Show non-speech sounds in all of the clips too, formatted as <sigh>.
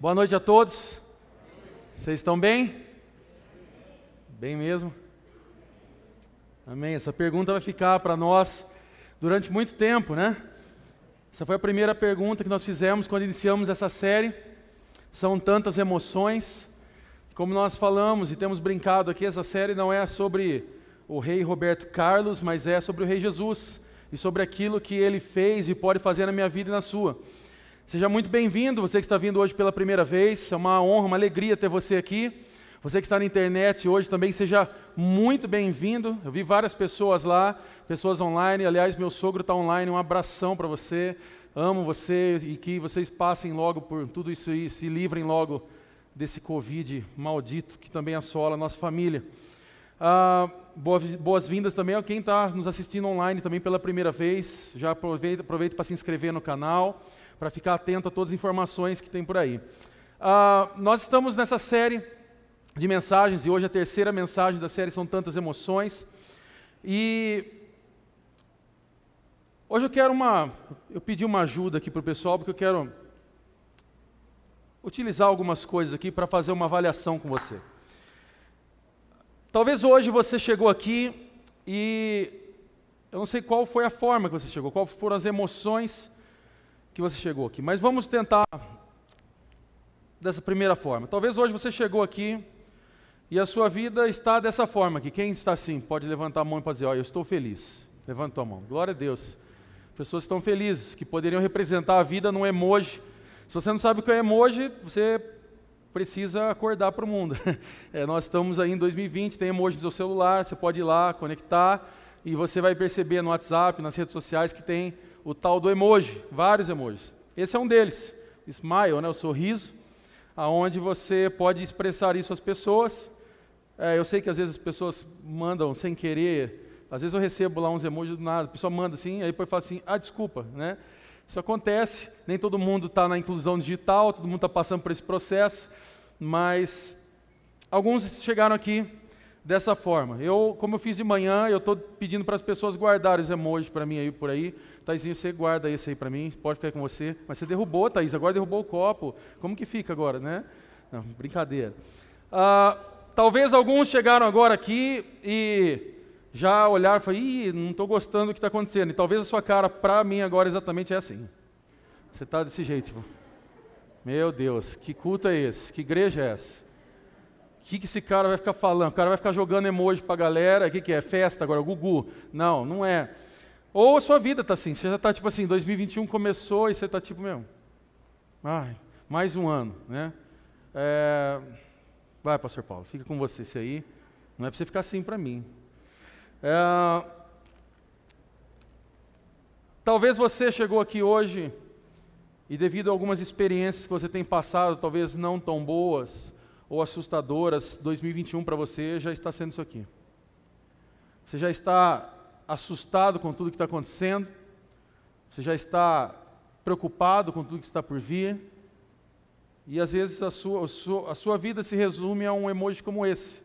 Boa noite a todos. Vocês estão bem? Bem mesmo? Amém. Essa pergunta vai ficar para nós durante muito tempo, né? Essa foi a primeira pergunta que nós fizemos quando iniciamos essa série. São tantas emoções. Como nós falamos e temos brincado aqui, essa série não é sobre o rei Roberto Carlos, mas é sobre o rei Jesus e sobre aquilo que ele fez e pode fazer na minha vida e na sua. Seja muito bem-vindo, você que está vindo hoje pela primeira vez, é uma honra, uma alegria ter você aqui. Você que está na internet hoje também, seja muito bem-vindo. Eu vi várias pessoas lá, pessoas online. Aliás, meu sogro está online. Um abração para você. Amo você e que vocês passem logo por tudo isso e se livrem logo desse Covid maldito que também assola a nossa família. Ah, Boas-vindas também a quem está nos assistindo online também pela primeira vez. Já aproveita, aproveita para se inscrever no canal para ficar atento a todas as informações que tem por aí. Uh, nós estamos nessa série de mensagens, e hoje a terceira mensagem da série são tantas emoções. E hoje eu quero uma. Eu pedi uma ajuda aqui para o pessoal, porque eu quero utilizar algumas coisas aqui para fazer uma avaliação com você. Talvez hoje você chegou aqui e eu não sei qual foi a forma que você chegou, quais foram as emoções que você chegou aqui. Mas vamos tentar dessa primeira forma. Talvez hoje você chegou aqui e a sua vida está dessa forma aqui. Quem está assim pode levantar a mão e dizer: Olha, eu estou feliz. Levanta a mão. Glória a Deus. Pessoas estão felizes, que poderiam representar a vida num emoji. Se você não sabe o que é emoji, você precisa acordar para o mundo. <laughs> É, nós estamos aí em 2020, tem emoji no seu celular, você pode ir lá, conectar, e você vai perceber no WhatsApp, nas redes sociais, que tem o tal do emoji, vários emojis. Esse é um deles, smile, né, o sorriso, aonde você pode expressar isso às pessoas. É, eu sei que às vezes as pessoas mandam sem querer, às vezes eu recebo lá uns emojis do nada, a pessoa manda assim, aí depois fala assim, ah, desculpa, né? Isso acontece, nem todo mundo está na inclusão digital, todo mundo está passando por esse processo, mas alguns chegaram aqui dessa forma. Eu, como eu fiz de manhã, eu estou pedindo para as pessoas guardarem os emojis para mim aí por aí. Taizinho, você guarda esse aí para mim, pode ficar com você. Mas você derrubou, Thaís, agora derrubou o copo. Como que fica agora, né? Não, brincadeira. Ah, talvez alguns chegaram agora aqui e já olharam e falaram, ih, não estou gostando do que está acontecendo. E talvez a sua cara, para mim agora, exatamente é assim. Você está desse jeito, tipo, meu Deus, que culto é esse? Que igreja é essa? O que, que esse cara vai ficar falando? O cara vai ficar jogando emoji para a galera, o que, que é? Festa agora, Gugu. Não, não é. Ou a sua vida está assim, você já está tipo assim, 2021 começou e você está tipo, meu, ai, mais um ano, né? É, vai, pastor Paulo, fica com você isso aí. Não é para você ficar assim para mim. É, talvez você chegou aqui hoje e devido a algumas experiências que você tem passado, talvez não tão boas, ou assustadoras, 2021 para você já está sendo isso aqui. Você já está assustado com tudo que está acontecendo, você já está preocupado com tudo que está por vir, e às vezes a sua, a sua, a sua vida se resume a um emoji como esse,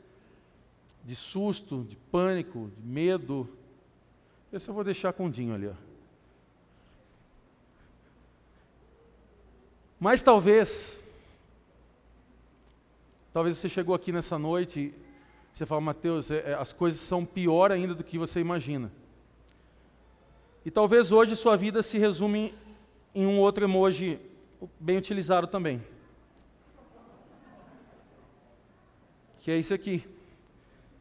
de susto, de pânico, de medo. Eu vou deixar com o Dinho ali. Ó. Mas talvez Talvez você chegou aqui nessa noite você fala, Mateus, é, é, as coisas são pior ainda do que você imagina. E talvez hoje sua vida se resume em um outro emoji bem utilizado também. Que é isso aqui.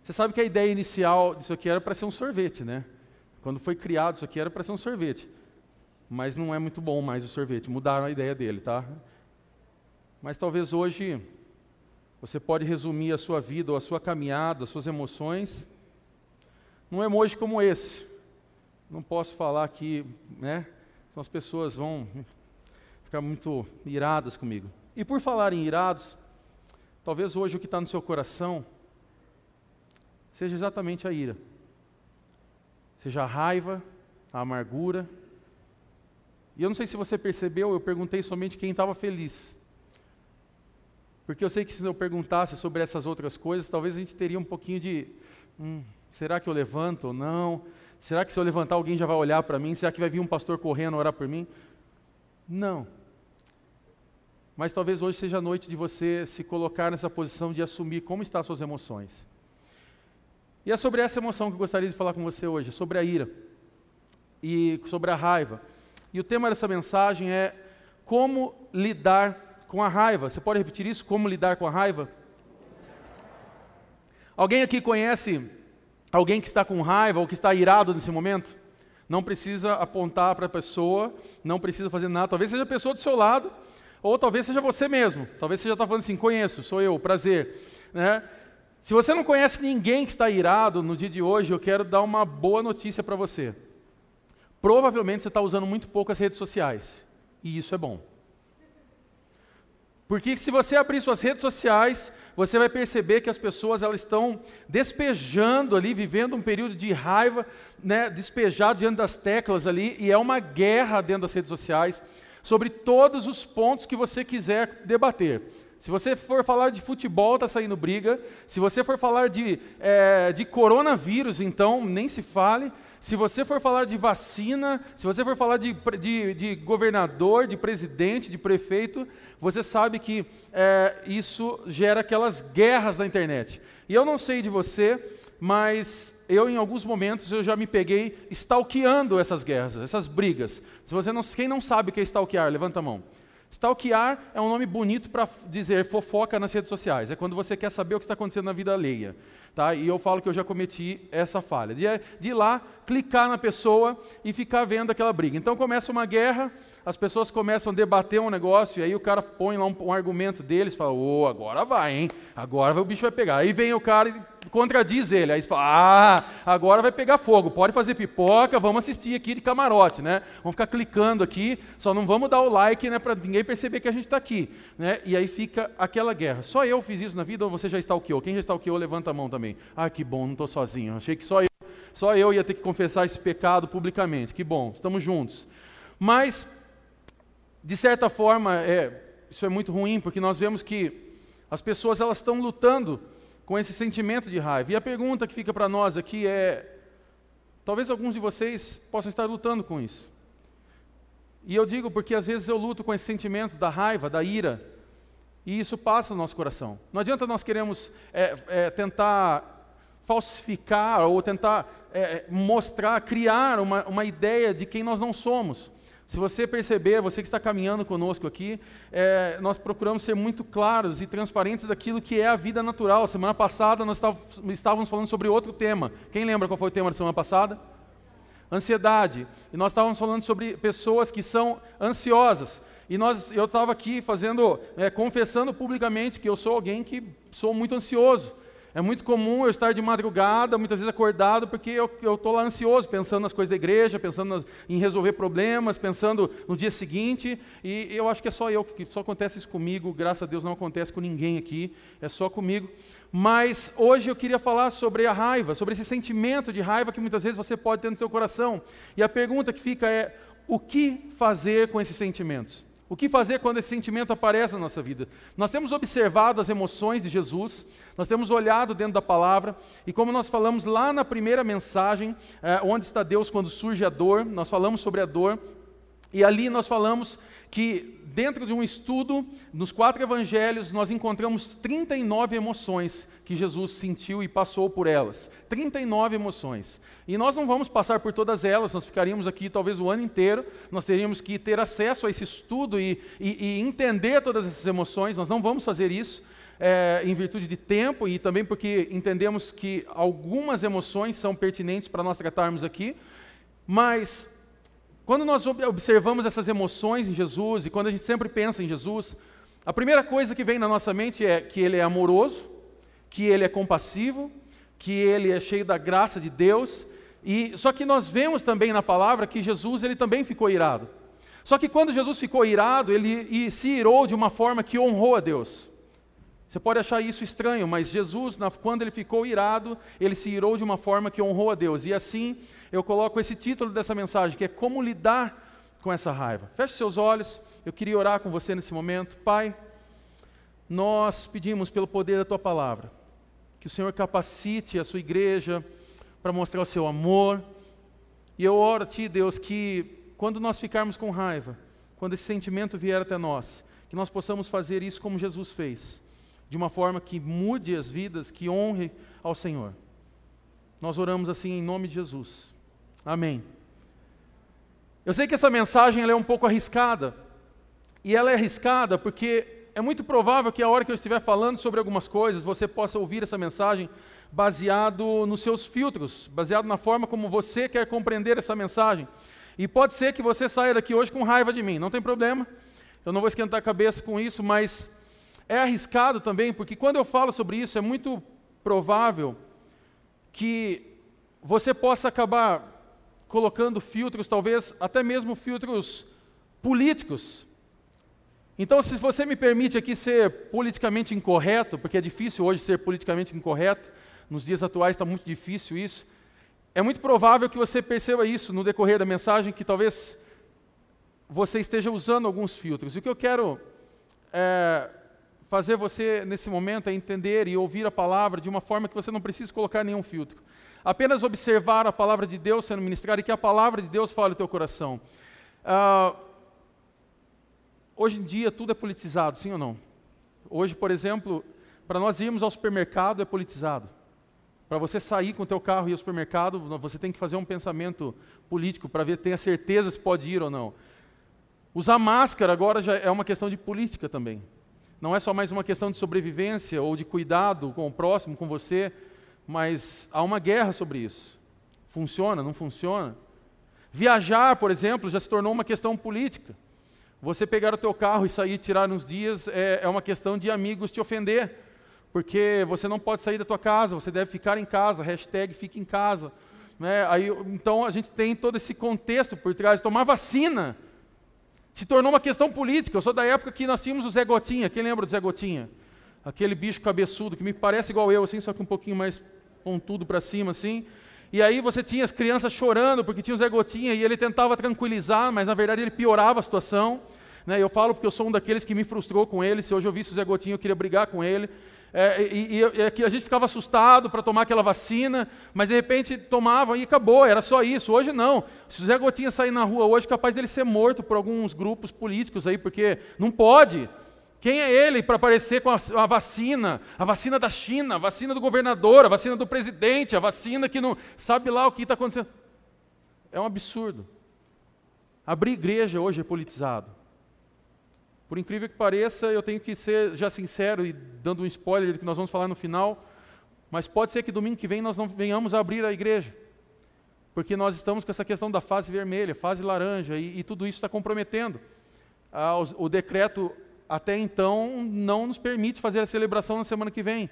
Você sabe que a ideia inicial disso aqui era para ser um sorvete, né? Quando foi criado isso aqui era para ser um sorvete. Mas não é muito bom mais o sorvete, mudaram a ideia dele, tá? Mas talvez hoje você pode resumir a sua vida ou a sua caminhada, as suas emoções, num emoji como esse. Não posso falar aqui, né? Senão as pessoas vão ficar muito iradas comigo. E por falar em irados, talvez hoje o que está no seu coração seja exatamente a ira. Seja a raiva, a amargura. E eu não sei se você percebeu, eu perguntei somente quem estava feliz. Porque eu sei que se eu perguntasse sobre essas outras coisas, talvez a gente teria um pouquinho de: hum, será que eu levanto ou não? Será que se eu levantar alguém já vai olhar para mim? Será que vai vir um pastor correndo orar por mim? Não. mas talvez hoje seja a noite de você se colocar nessa posição de assumir como estão as suas emoções. E é sobre essa emoção que eu gostaria de falar com você hoje, sobre a ira e sobre a raiva. E o tema dessa mensagem é como lidar com a raiva. Você pode repetir isso? Como lidar com a raiva? Alguém aqui conhece alguém que está com raiva ou que está irado nesse momento? Não precisa apontar para a pessoa, não precisa fazer nada. Talvez seja a pessoa do seu lado, ou talvez seja você mesmo. Talvez você já está falando assim: conheço, sou eu, prazer. Né? Se você não conhece ninguém que está irado no dia de hoje, eu quero dar uma boa notícia para você. Provavelmente você está usando muito pouco as redes sociais, e isso é bom. Porque se você abrir suas redes sociais, você vai perceber que as pessoas elas estão despejando ali, vivendo um período de raiva, né, despejado diante das teclas ali, e é uma guerra dentro das redes sociais sobre todos os pontos que você quiser debater. Se você for falar de futebol, está saindo briga. Se você for falar de, é, de coronavírus, então nem se fale. Se você for falar de vacina, se você for falar de, de, de governador, de presidente, de prefeito, você sabe que é, isso gera aquelas guerras na internet. E eu não sei de você, mas eu em alguns momentos eu já me peguei stalkeando essas guerras, essas brigas. Se você não, quem não sabe o que é stalkear, levanta a mão. Stalkear é um nome bonito para dizer fofoca nas redes sociais. É quando você quer saber o que está acontecendo na vida alheia. Tá? E eu falo que eu já cometi essa falha. De, de ir lá, clicar na pessoa e ficar vendo aquela briga. Então começa uma guerra, as pessoas começam a debater um negócio, e aí o cara põe lá um, um argumento deles, fala, ô, oh, agora vai, hein? Agora o bicho vai pegar. Aí vem o cara e contradiz ele. Aí você fala, ah, agora vai pegar fogo, pode fazer pipoca, vamos assistir aqui de camarote, né? Vamos ficar clicando aqui, só não vamos dar o like, né, para ninguém perceber que a gente está aqui, né? E aí fica aquela guerra. Só eu fiz isso na vida ou você já stalkeou? Quem já stalkeou, levanta a mão também. Ah, que bom, não estou sozinho. Achei que só eu, só eu ia ter que confessar esse pecado publicamente. Que bom, estamos juntos. Mas, de certa forma, é, isso é muito ruim, porque nós vemos que as pessoas elas estão lutando com esse sentimento de raiva. E a pergunta que fica para nós aqui é: talvez alguns de vocês possam estar lutando com isso. E eu digo porque às vezes eu luto com esse sentimento da raiva, da ira, e isso passa no nosso coração. Não adianta nós queremos é, é, tentar falsificar ou tentar é, mostrar, criar uma, uma ideia de quem nós não somos. Se você perceber, você que está caminhando conosco aqui, é, nós procuramos ser muito claros e transparentes daquilo que é a vida natural. Semana passada nós estávamos falando sobre outro tema. Quem lembra qual foi o tema da semana passada? Ansiedade. E nós estávamos falando sobre pessoas que são ansiosas. E nós, eu estava aqui fazendo, é, confessando publicamente que eu sou alguém que sou muito ansioso. É muito comum eu estar de madrugada, muitas vezes acordado, porque eu estou lá ansioso, pensando nas coisas da igreja, pensando nas, em resolver problemas, pensando no dia seguinte, e eu acho que é só eu, que só acontece isso comigo, graças a Deus não acontece com ninguém aqui, é só comigo. Mas hoje eu queria falar sobre a raiva, sobre esse sentimento de raiva que muitas vezes você pode ter no seu coração. E a pergunta que fica é: o que fazer com esses sentimentos? O que fazer quando esse sentimento aparece na nossa vida? Nós temos observado as emoções de Jesus, nós temos olhado dentro da palavra, e como nós falamos lá na primeira mensagem, é, onde está Deus quando surge a dor, nós falamos sobre a dor, e ali nós falamos que dentro de um estudo, nos quatro evangelhos, nós encontramos 39 emoções que Jesus sentiu e passou por elas. 39 emoções. E nós não vamos passar por todas elas, nós ficaríamos aqui talvez o ano inteiro, nós teríamos que ter acesso a esse estudo e, e, e entender todas essas emoções, nós não vamos fazer isso. É, em virtude de tempo e também porque entendemos que algumas emoções são pertinentes para nós tratarmos aqui, mas quando nós observamos essas emoções em Jesus e quando a gente sempre pensa em Jesus, a primeira coisa que vem na nossa mente é que ele é amoroso, que ele é compassivo, que ele é cheio da graça de Deus. E só que nós vemos também na palavra que Jesus ele também ficou irado. Só que quando Jesus ficou irado, ele se irou de uma forma que honrou a Deus. Você pode achar isso estranho, mas Jesus, quando ele ficou irado, ele se irou de uma forma que honrou a Deus. E assim eu coloco esse título dessa mensagem, que é como lidar com essa raiva. Feche seus olhos, eu queria orar com você nesse momento. Pai, nós pedimos pelo poder da tua palavra, que o Senhor capacite a sua igreja para mostrar o seu amor. E eu oro a ti, Deus, que quando nós ficarmos com raiva, quando esse sentimento vier até nós, que nós possamos fazer isso como Jesus fez, de uma forma que mude as vidas, que honre ao Senhor. Nós oramos assim em nome de Jesus. Amém. Eu sei que essa mensagem é um pouco arriscada, e ela é arriscada porque é muito provável que a hora que eu estiver falando sobre algumas coisas, você possa ouvir essa mensagem baseado nos seus filtros, baseado na forma como você quer compreender essa mensagem. E pode ser que você saia daqui hoje com raiva de mim, não tem problema. Eu não vou esquentar a cabeça com isso, mas é arriscado também, porque quando eu falo sobre isso, é muito provável que você possa acabar colocando filtros, talvez até mesmo filtros políticos. Então, se você me permite aqui ser politicamente incorreto, porque é difícil hoje ser politicamente incorreto, nos dias atuais está muito difícil isso. É muito provável que você perceba isso no decorrer da mensagem, que talvez você esteja usando alguns filtros. E o que eu quero é, fazer você nesse momento é entender e ouvir a palavra de uma forma que você não precise colocar nenhum filtro. Apenas observar a palavra de Deus sendo ministrada e que a palavra de Deus fale no teu coração. Ah, hoje em dia tudo é politizado, sim ou não? Hoje, por exemplo, para nós irmos ao supermercado é politizado. Para você sair com o teu carro e ir ao supermercado, você tem que fazer um pensamento político para ver, ter a certeza se pode ir ou não. Usar máscara agora já é uma questão de política também. Não é só mais uma questão de sobrevivência ou de cuidado com o próximo, com você, mas há uma guerra sobre isso. Funciona, não funciona? Viajar, por exemplo, já se tornou uma questão política. Você pegar o teu carro e sair tirar uns dias é, é uma questão de amigos te ofender porque você não pode sair da tua casa, você deve ficar em casa, hashtag fique em casa. Né? Aí, então a gente tem todo esse contexto por trás. Tomar vacina se tornou uma questão política. Eu sou da época que nós tínhamos o Zé Gotinha. Quem lembra do Zé Gotinha? Aquele bicho cabeçudo que me parece igual eu, assim, só que um pouquinho mais pontudo para cima, assim. E aí você tinha as crianças chorando porque tinha o Zé Gotinha e ele tentava tranquilizar, mas na verdade ele piorava a situação. Né? Eu falo porque eu sou um daqueles que me frustrou com ele. Se hoje eu visse o Zé Gotinha, eu queria brigar com ele. É, e, e, e, a gente ficava assustado para tomar aquela vacina, mas de repente tomava e acabou, era só isso. Hoje não. Se o Zé Gotinha sair na rua hoje, capaz dele ser morto por alguns grupos políticos aí, porque não pode. Quem é ele para aparecer com a, a, vacina? A vacina da China, a vacina do governador, a vacina do presidente, a vacina que não sabe lá o que está acontecendo. É um absurdo. Abrir igreja hoje é politizado. Por incrível que pareça, eu tenho que ser já sincero e dando um spoiler do que nós vamos falar no final, mas pode ser que domingo que vem nós não venhamos a abrir a igreja, porque nós estamos com essa questão da fase vermelha, fase laranja, e, e tudo isso está comprometendo. Ah, o, o decreto até então não nos permite fazer a celebração na semana que vem.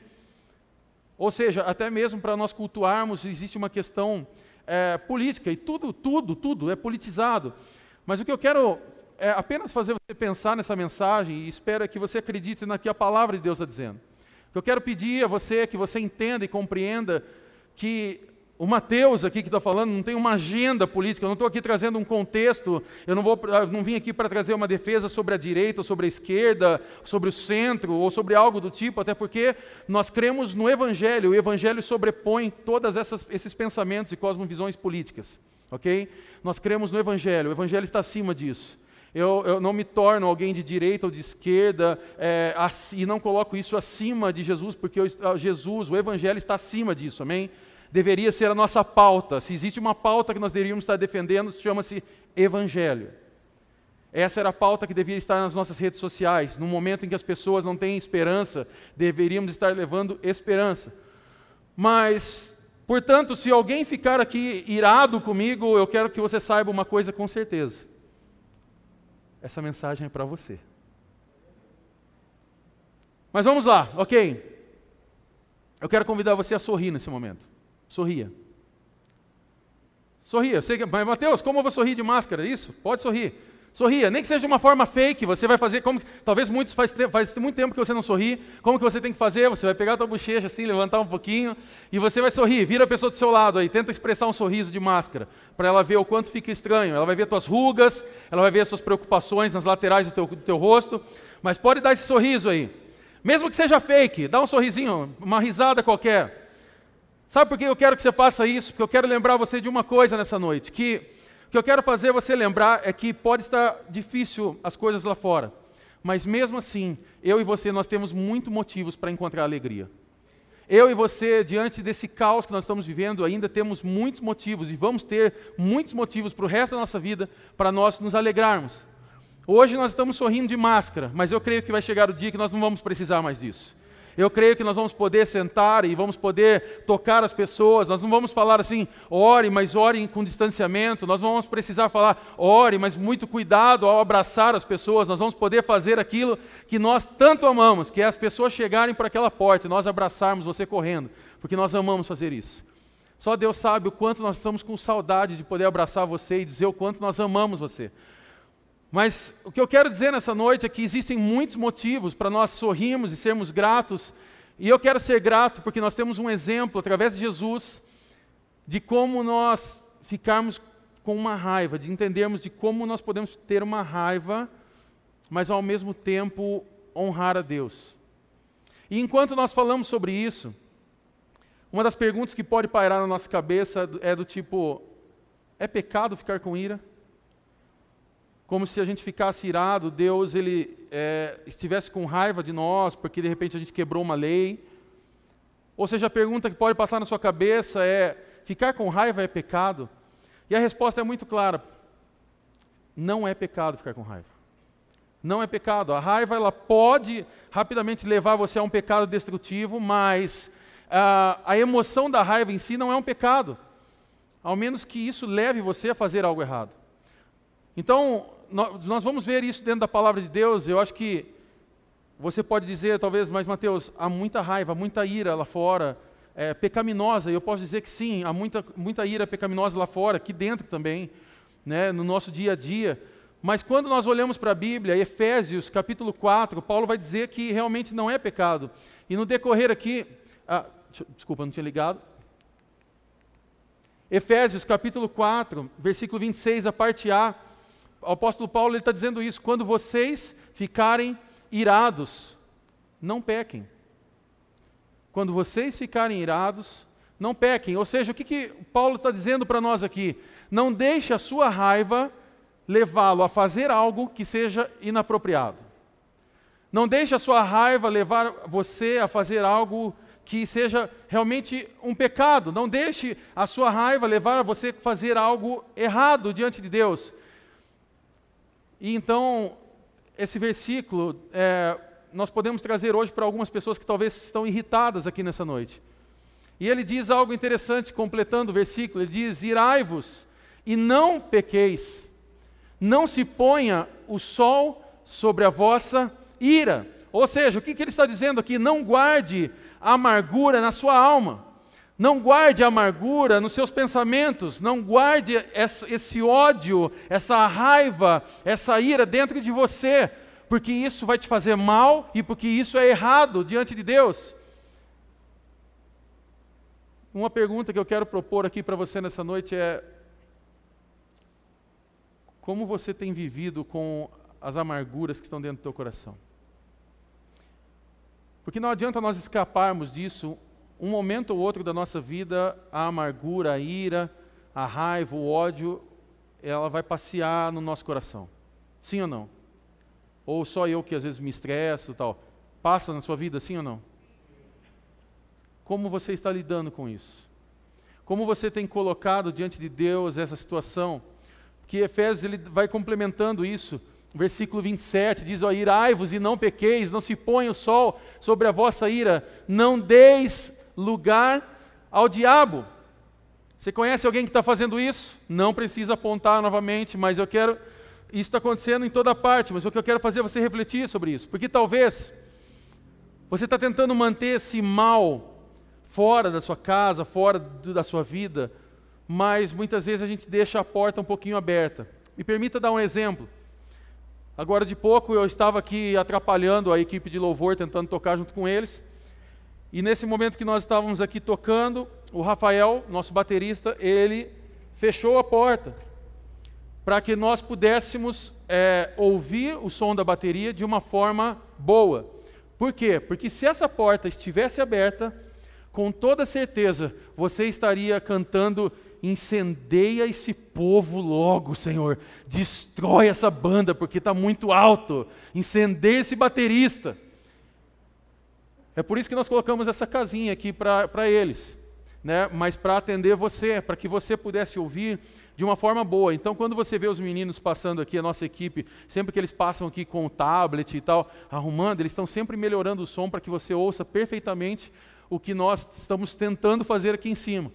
Ou seja, até mesmo para nós cultuarmos, existe uma questão é, política, e tudo, tudo, tudo é politizado. Mas o que eu quero é apenas fazer você pensar nessa mensagem e espero que você acredite na que a palavra de Deus está dizendo. Eu quero pedir a você é que você entenda e compreenda que o Mateus aqui que está falando não tem uma agenda política, eu não estou aqui trazendo um contexto, eu não, vou, eu não vim aqui para trazer uma defesa sobre a direita, sobre a esquerda, sobre o centro, ou sobre algo do tipo, até porque nós cremos no Evangelho, o Evangelho sobrepõe todos esses pensamentos e cosmovisões políticas, ok? Nós cremos no Evangelho, o Evangelho está acima disso eu, eu não me torno alguém de direita ou de esquerda é, e não coloco isso acima de Jesus, porque eu, Jesus, o Evangelho está acima disso, amém? Deveria ser a nossa pauta. Se existe uma pauta que nós deveríamos estar defendendo, chama-se Evangelho. Essa era a pauta que devia estar nas nossas redes sociais. No momento em que as pessoas não têm esperança, deveríamos estar levando esperança. Mas, portanto, se alguém ficar aqui irado comigo, eu quero que você saiba uma coisa com certeza essa mensagem é para você. Mas vamos lá, ok? Eu quero convidar você a sorrir nesse momento. Sorria. Sorria. Sei que, mas, Mateus, como eu vou sorrir de máscara? Isso? Pode sorrir. Sorria, nem que seja de uma forma fake, você vai fazer como talvez muitos faz, faz muito tempo que você não sorri. Como que você tem que fazer? Você vai pegar a tua bochecha assim, levantar um pouquinho e você vai sorrir. Vira a pessoa do seu lado aí, tenta expressar um sorriso de máscara para ela ver o quanto fica estranho. Ela vai ver tuas rugas, ela vai ver as suas preocupações nas laterais do teu, do teu rosto, mas pode dar esse sorriso aí. Mesmo que seja fake, dá um sorrisinho, uma risada qualquer. Sabe por que eu quero que você faça isso? Porque eu quero lembrar você de uma coisa nessa noite, que que eu quero fazer você lembrar é que pode estar difícil as coisas lá fora, mas mesmo assim, eu e você, nós temos muitos motivos para encontrar alegria. Eu e você, diante desse caos que nós estamos vivendo, ainda temos muitos motivos e vamos ter muitos motivos para o resto da nossa vida para nós nos alegrarmos. Hoje nós estamos sorrindo de máscara, mas eu creio que vai chegar o dia que nós não vamos precisar mais disso. Eu creio que nós vamos poder sentar e vamos poder tocar as pessoas. Nós não vamos falar assim, ore, mas ore com distanciamento. Nós vamos precisar falar, ore, mas muito cuidado ao abraçar as pessoas. Nós vamos poder fazer aquilo que nós tanto amamos, que é as pessoas chegarem para aquela porta e nós abraçarmos você correndo, porque nós amamos fazer isso. Só Deus sabe o quanto nós estamos com saudade de poder abraçar você e dizer o quanto nós amamos você. Mas o que eu quero dizer nessa noite é que existem muitos motivos para nós sorrirmos e sermos gratos. E eu quero ser grato porque nós temos um exemplo, através de Jesus, de como nós ficarmos com uma raiva, de entendermos de como nós podemos ter uma raiva, mas ao mesmo tempo honrar a Deus. E enquanto nós falamos sobre isso, uma das perguntas que pode pairar na nossa cabeça é do tipo: é pecado ficar com ira? Como se a gente ficasse irado, Deus ele é, estivesse com raiva de nós, porque de repente a gente quebrou uma lei. Ou seja, a pergunta que pode passar na sua cabeça é: ficar com raiva é pecado? E a resposta é muito clara: não é pecado ficar com raiva. Não é pecado. A raiva ela pode rapidamente levar você a um pecado destrutivo, mas a, a emoção da raiva em si não é um pecado, ao menos que isso leve você a fazer algo errado. Então, nós vamos ver isso dentro da palavra de Deus. Eu acho que você pode dizer, talvez, mas Mateus, há muita raiva, muita ira lá fora, é, pecaminosa. E eu posso dizer que sim, há muita, muita ira pecaminosa lá fora, aqui dentro também, né, no nosso dia a dia. Mas quando nós olhamos para a Bíblia, Efésios capítulo 4, Paulo vai dizer que realmente não é pecado. E no decorrer aqui, ah, desculpa, não tinha ligado. Efésios capítulo 4, versículo 26, a parte A o apóstolo Paulo está dizendo isso: quando vocês ficarem irados, não pequem. Quando vocês ficarem irados, não pequem. Ou seja, o que, que Paulo está dizendo para nós aqui? Não deixe a sua raiva levá-lo a fazer algo que seja inapropriado. Não deixe a sua raiva levar você a fazer algo que seja realmente um pecado. Não deixe a sua raiva levar você a fazer algo errado diante de Deus. E então, esse versículo, é, nós podemos trazer hoje para algumas pessoas que talvez estão irritadas aqui nessa noite. E ele diz algo interessante, completando o versículo: ele diz: Irai-vos e não pequeis, não se ponha o sol sobre a vossa ira. Ou seja, o que, que ele está dizendo aqui? Não guarde a amargura na sua alma. Não guarde amargura nos seus pensamentos, não guarde esse ódio, essa raiva, essa ira dentro de você, porque isso vai te fazer mal e porque isso é errado diante de Deus. Uma pergunta que eu quero propor aqui para você nessa noite é: como você tem vivido com as amarguras que estão dentro do teu coração? Porque não adianta nós escaparmos disso um momento ou outro da nossa vida, a amargura, a ira, a raiva, o ódio, ela vai passear no nosso coração. Sim ou não? Ou só eu que às vezes me estresso tal. Passa na sua vida, sim ou não? Como você está lidando com isso? Como você tem colocado diante de Deus essa situação? Que Efésios ele vai complementando isso. Versículo 27 diz: Irai-vos e não pequeis, não se ponha o sol sobre a vossa ira, não deis lugar ao diabo. Você conhece alguém que está fazendo isso? Não precisa apontar novamente, mas eu quero. Isso está acontecendo em toda parte, mas o que eu quero fazer é você refletir sobre isso. Porque talvez você está tentando manter esse mal fora da sua casa, fora do, da sua vida, mas muitas vezes a gente deixa a porta um pouquinho aberta. Me permita dar um exemplo. Agora de pouco eu estava aqui atrapalhando a equipe de louvor, tentando tocar junto com eles. E nesse momento que nós estávamos aqui tocando, o Rafael, nosso baterista, ele fechou a porta para que nós pudéssemos é, ouvir o som da bateria de uma forma boa. Por quê? Porque se essa porta estivesse aberta, com toda certeza você estaria cantando incendeia esse povo logo, Senhor. Destrói essa banda porque está muito alto. Incendeia esse baterista. É por isso que nós colocamos essa casinha aqui para eles, né? mas para atender você, para que você pudesse ouvir de uma forma boa. Então, quando você vê os meninos passando aqui, a nossa equipe, sempre que eles passam aqui com o tablet e tal, arrumando, eles estão sempre melhorando o som para que você ouça perfeitamente o que nós estamos tentando fazer aqui em cima.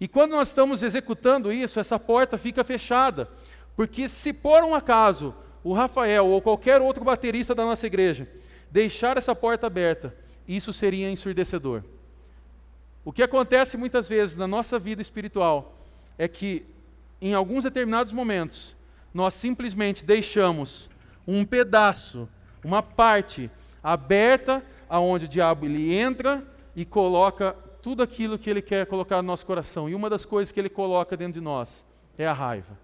E quando nós estamos executando isso, essa porta fica fechada, porque se por um acaso o Rafael ou qualquer outro baterista da nossa igreja deixar essa porta aberta, isso seria ensurdecedor. O que acontece muitas vezes na nossa vida espiritual é que, em alguns determinados momentos, nós simplesmente deixamos um pedaço, uma parte aberta, aonde o diabo ele entra e coloca tudo aquilo que ele quer colocar no nosso coração. E uma das coisas que ele coloca dentro de nós é a raiva.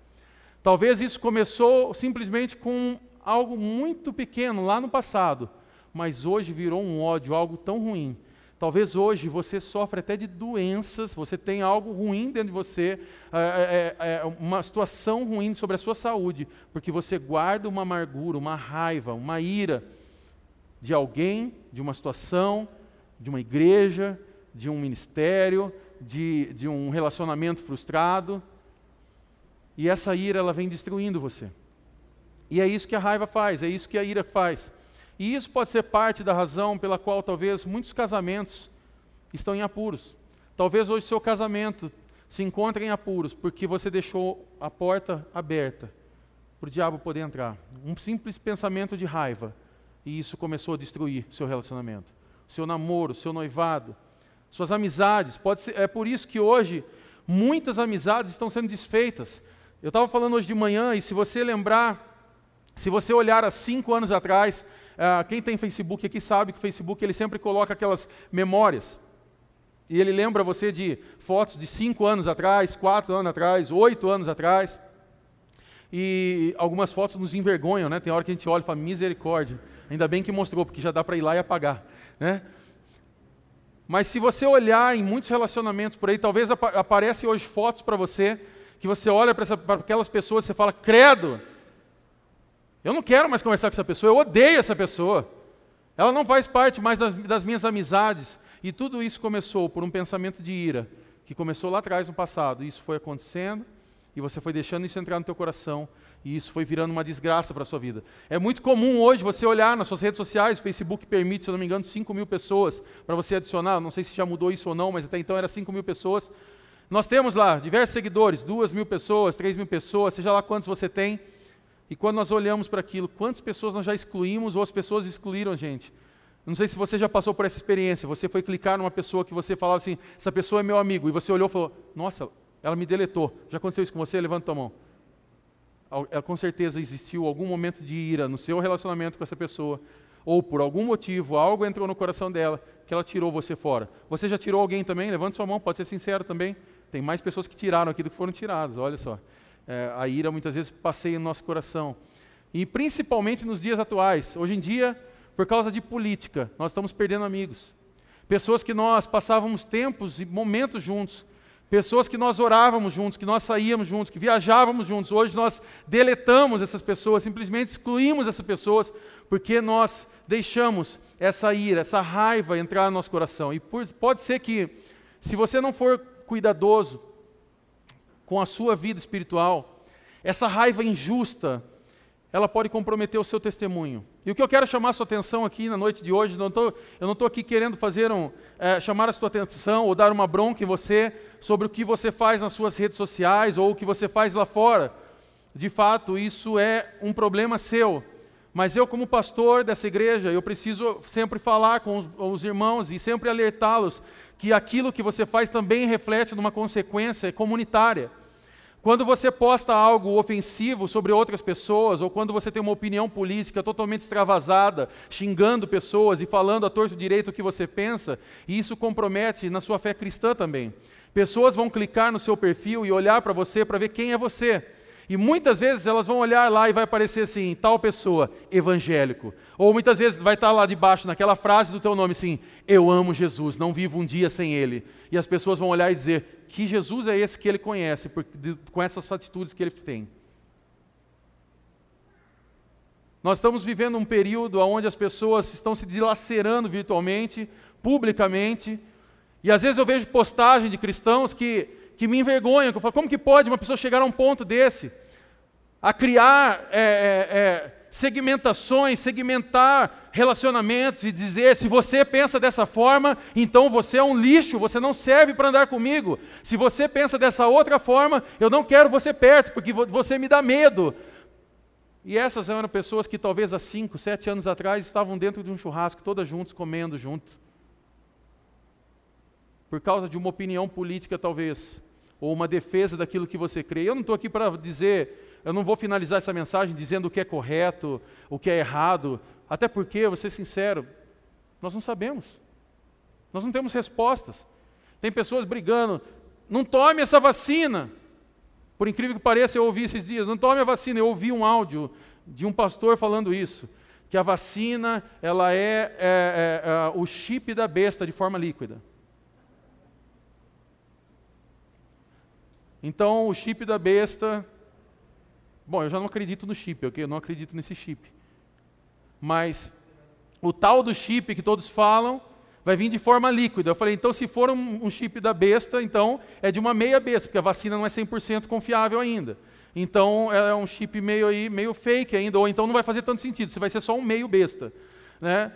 Talvez isso começou simplesmente com algo muito pequeno lá no passado, mas hoje virou um ódio, algo tão ruim. Talvez hoje você sofra até de doenças, você tem algo ruim dentro de você, é, é, é, uma situação ruim sobre a sua saúde, porque você guarda uma amargura, uma raiva, uma ira de alguém, de uma situação, de uma igreja, de um ministério, de, de um relacionamento frustrado. E essa ira ela vem destruindo você. E é isso que a raiva faz, é isso que a ira faz. E isso pode ser parte da razão pela qual talvez muitos casamentos estão em apuros. Talvez hoje seu casamento se encontre em apuros porque você deixou a porta aberta para o diabo poder entrar. Um simples pensamento de raiva. E isso começou a destruir seu relacionamento, seu namoro, seu noivado, suas amizades. Pode ser, é por isso que hoje muitas amizades estão sendo desfeitas. Eu estava falando hoje de manhã, e se você lembrar, se você olhar há cinco anos atrás, ah, quem tem Facebook aqui sabe que o Facebook ele sempre coloca aquelas memórias. E ele lembra você de fotos de cinco anos atrás, quatro anos atrás, oito anos atrás. E algumas fotos nos envergonham, né? Tem hora que a gente olha e fala, misericórdia. Ainda bem que mostrou, porque já dá para ir lá e apagar. Né? Mas se você olhar em muitos relacionamentos por aí, talvez ap aparecem hoje fotos para você, que você olha para aquelas pessoas e você fala, credo, eu não quero mais conversar com essa pessoa, eu odeio essa pessoa. Ela não faz parte mais das, das minhas amizades. E tudo isso começou por um pensamento de ira, que começou lá atrás no passado. Isso foi acontecendo, e você foi deixando isso entrar no teu coração, e isso foi virando uma desgraça para a sua vida. É muito comum hoje você olhar nas suas redes sociais, o Facebook permite, se eu não me engano, 5 mil pessoas para você adicionar. Não sei se já mudou isso ou não, mas até então era 5 mil pessoas. Nós temos lá diversos seguidores, 2 mil pessoas, 3 mil pessoas, seja lá quantos você tem. E quando nós olhamos para aquilo, quantas pessoas nós já excluímos ou as pessoas excluíram a gente? Não sei se você já passou por essa experiência. Você foi clicar numa pessoa que você falava assim: essa pessoa é meu amigo. E você olhou e falou: nossa, ela me deletou. Já aconteceu isso com você? Levanta a mão. É, com certeza existiu algum momento de ira no seu relacionamento com essa pessoa. Ou por algum motivo, algo entrou no coração dela que ela tirou você fora. Você já tirou alguém também? Levanta sua mão, pode ser sincero também. Tem mais pessoas que tiraram aqui do que foram tiradas, olha só é, a ira muitas vezes passeia no nosso coração. E principalmente nos dias atuais. Hoje em dia, por causa de política, nós estamos perdendo amigos. Pessoas que nós passávamos tempos e momentos juntos. Pessoas que nós orávamos juntos, que nós saíamos juntos, que viajávamos juntos. Hoje nós deletamos essas pessoas, simplesmente excluímos essas pessoas, porque nós deixamos essa ira, essa raiva entrar no nosso coração. E pode ser que, se você não for cuidadoso, com a sua vida espiritual, essa raiva injusta, ela pode comprometer o seu testemunho. E o que eu quero chamar a sua atenção aqui na noite de hoje, não tô, eu não estou aqui querendo fazer um, é, chamar a sua atenção ou dar uma bronca em você sobre o que você faz nas suas redes sociais ou o que você faz lá fora. De fato, isso é um problema seu. Mas eu, como pastor dessa igreja, eu preciso sempre falar com os, os irmãos e sempre alertá-los que aquilo que você faz também reflete numa consequência comunitária. Quando você posta algo ofensivo sobre outras pessoas, ou quando você tem uma opinião política totalmente extravasada, xingando pessoas e falando a torto direito o que você pensa, isso compromete na sua fé cristã também. Pessoas vão clicar no seu perfil e olhar para você para ver quem é você. E muitas vezes elas vão olhar lá e vai aparecer assim, tal pessoa, evangélico. Ou muitas vezes vai estar lá debaixo, naquela frase do teu nome assim, eu amo Jesus, não vivo um dia sem Ele. E as pessoas vão olhar e dizer, que Jesus é esse que ele conhece, com essas atitudes que ele tem. Nós estamos vivendo um período onde as pessoas estão se dilacerando virtualmente, publicamente, e às vezes eu vejo postagem de cristãos que que me envergonham, que eu falo, como que pode uma pessoa chegar a um ponto desse? A criar é, é, é, segmentações, segmentar relacionamentos e dizer: se você pensa dessa forma, então você é um lixo, você não serve para andar comigo. Se você pensa dessa outra forma, eu não quero você perto, porque você me dá medo. E essas eram pessoas que talvez há cinco, sete anos atrás estavam dentro de um churrasco, todas juntas, comendo junto. Por causa de uma opinião política, talvez ou uma defesa daquilo que você crê. Eu não estou aqui para dizer, eu não vou finalizar essa mensagem dizendo o que é correto, o que é errado, até porque, vou ser sincero, nós não sabemos. Nós não temos respostas. Tem pessoas brigando, não tome essa vacina. Por incrível que pareça, eu ouvi esses dias, não tome a vacina. Eu ouvi um áudio de um pastor falando isso, que a vacina ela é, é, é, é o chip da besta de forma líquida. Então, o chip da besta. Bom, eu já não acredito no chip, ok? Eu não acredito nesse chip. Mas o tal do chip que todos falam vai vir de forma líquida. Eu falei, então, se for um, um chip da besta, então é de uma meia besta, porque a vacina não é 100% confiável ainda. Então, é um chip meio, aí, meio fake ainda, ou então não vai fazer tanto sentido, você vai ser só um meio besta. Né?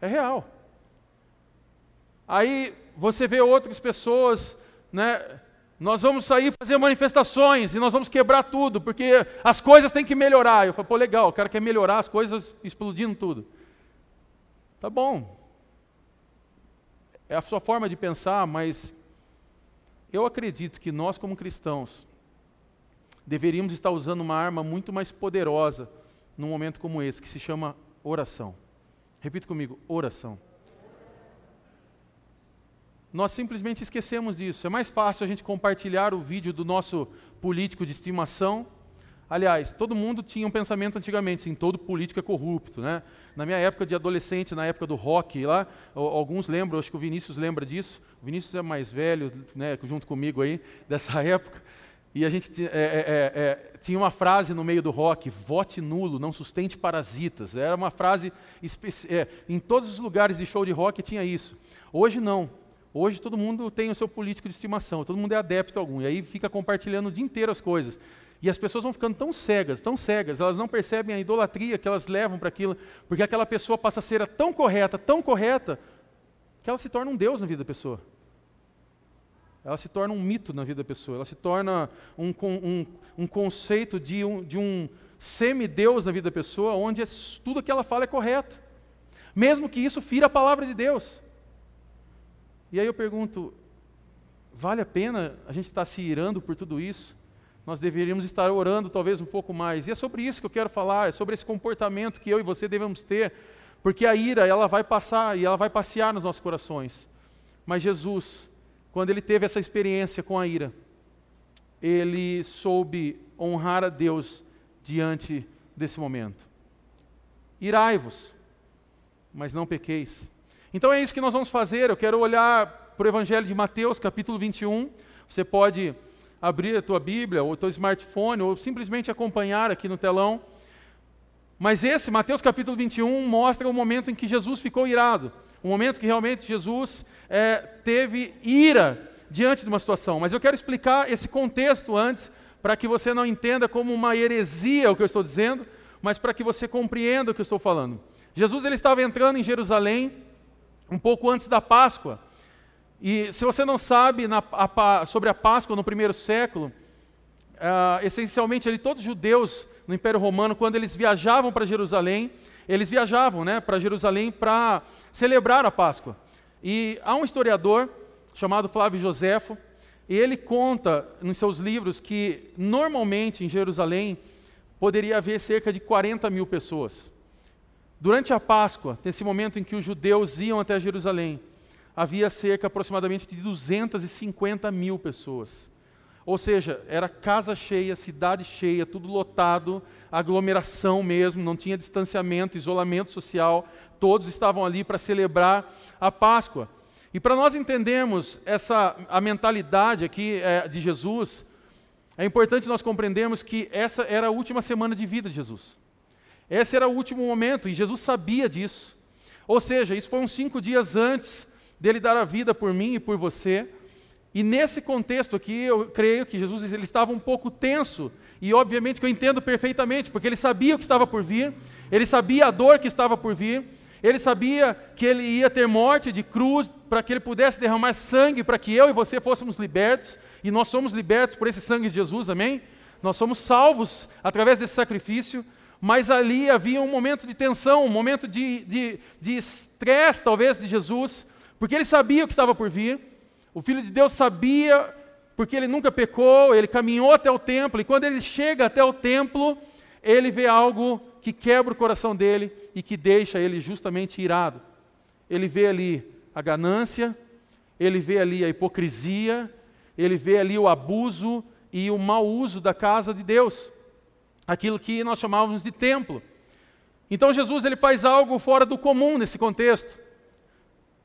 É real. Aí você vê outras pessoas, né? Nós vamos sair fazer manifestações e nós vamos quebrar tudo, porque as coisas têm que melhorar. Eu falo, pô, legal, o cara quer melhorar as coisas explodindo tudo. Tá bom. É a sua forma de pensar, mas eu acredito que nós, como cristãos, deveríamos estar usando uma arma muito mais poderosa num momento como esse, que se chama oração. Repita comigo: oração. Nós simplesmente esquecemos disso. É mais fácil a gente compartilhar o vídeo do nosso político de estimação. Aliás, todo mundo tinha um pensamento antigamente, sim, todo político é corrupto. Né? Na minha época de adolescente, na época do rock, lá, alguns lembram, acho que o Vinícius lembra disso. O Vinícius é mais velho, né, junto comigo aí, <laughs> dessa época. E a gente é, é, é, é, tinha uma frase no meio do rock: vote nulo, não sustente parasitas. Era uma frase, é, em todos os lugares de show de rock tinha isso. Hoje não. Hoje todo mundo tem o seu político de estimação, todo mundo é adepto a algum, e aí fica compartilhando o dia inteiro as coisas. E as pessoas vão ficando tão cegas, tão cegas, elas não percebem a idolatria que elas levam para aquilo, porque aquela pessoa passa a ser tão correta, tão correta, que ela se torna um Deus na vida da pessoa. Ela se torna um mito na vida da pessoa, ela se torna um, um, um conceito de um, de um semideus na vida da pessoa, onde tudo que ela fala é correto. Mesmo que isso fira a palavra de Deus. E aí eu pergunto: vale a pena a gente estar se irando por tudo isso? Nós deveríamos estar orando talvez um pouco mais. E é sobre isso que eu quero falar, é sobre esse comportamento que eu e você devemos ter, porque a ira, ela vai passar e ela vai passear nos nossos corações. Mas Jesus, quando ele teve essa experiência com a ira, ele soube honrar a Deus diante desse momento. Irai-vos, mas não pequeis. Então é isso que nós vamos fazer. Eu quero olhar para o Evangelho de Mateus, capítulo 21. Você pode abrir a tua Bíblia, ou o teu smartphone, ou simplesmente acompanhar aqui no telão. Mas esse, Mateus capítulo 21, mostra o momento em que Jesus ficou irado. O momento que realmente Jesus é, teve ira diante de uma situação. Mas eu quero explicar esse contexto antes, para que você não entenda como uma heresia o que eu estou dizendo, mas para que você compreenda o que eu estou falando. Jesus ele estava entrando em Jerusalém, um pouco antes da Páscoa. E se você não sabe na, a, sobre a Páscoa no primeiro século, uh, essencialmente ali todos os judeus no Império Romano, quando eles viajavam para Jerusalém, eles viajavam né, para Jerusalém para celebrar a Páscoa. E há um historiador chamado Flávio Joséfo, e ele conta nos seus livros que normalmente em Jerusalém poderia haver cerca de 40 mil pessoas. Durante a Páscoa, nesse momento em que os judeus iam até Jerusalém, havia cerca aproximadamente de 250 mil pessoas. Ou seja, era casa cheia, cidade cheia, tudo lotado, aglomeração mesmo, não tinha distanciamento, isolamento social, todos estavam ali para celebrar a Páscoa. E para nós entendermos essa a mentalidade aqui é, de Jesus, é importante nós compreendermos que essa era a última semana de vida de Jesus. Esse era o último momento e Jesus sabia disso. Ou seja, isso foi uns cinco dias antes dele dar a vida por mim e por você. E nesse contexto aqui, eu creio que Jesus ele estava um pouco tenso, e obviamente que eu entendo perfeitamente, porque ele sabia o que estava por vir, ele sabia a dor que estava por vir, ele sabia que ele ia ter morte de cruz para que ele pudesse derramar sangue para que eu e você fôssemos libertos, e nós somos libertos por esse sangue de Jesus, amém? Nós somos salvos através desse sacrifício, mas ali havia um momento de tensão, um momento de estresse, talvez, de Jesus, porque ele sabia o que estava por vir, o Filho de Deus sabia, porque ele nunca pecou, ele caminhou até o templo, e quando ele chega até o templo, ele vê algo que quebra o coração dele e que deixa ele justamente irado. Ele vê ali a ganância, ele vê ali a hipocrisia, ele vê ali o abuso e o mau uso da casa de Deus, aquilo que nós chamávamos de templo. Então Jesus ele faz algo fora do comum nesse contexto.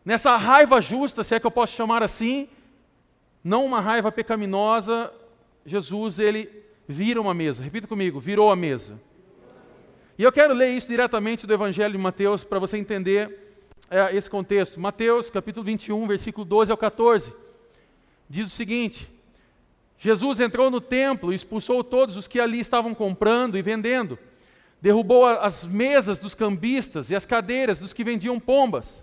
Nessa raiva justa, se é que eu posso chamar assim, não uma raiva pecaminosa, Jesus ele vira uma mesa. Repita comigo, virou a mesa. E eu quero ler isso diretamente do Evangelho de Mateus para você entender é, esse contexto. Mateus, capítulo 21, versículo 12 ao 14. Diz o seguinte: Jesus entrou no templo e expulsou todos os que ali estavam comprando e vendendo. Derrubou as mesas dos cambistas e as cadeiras dos que vendiam pombas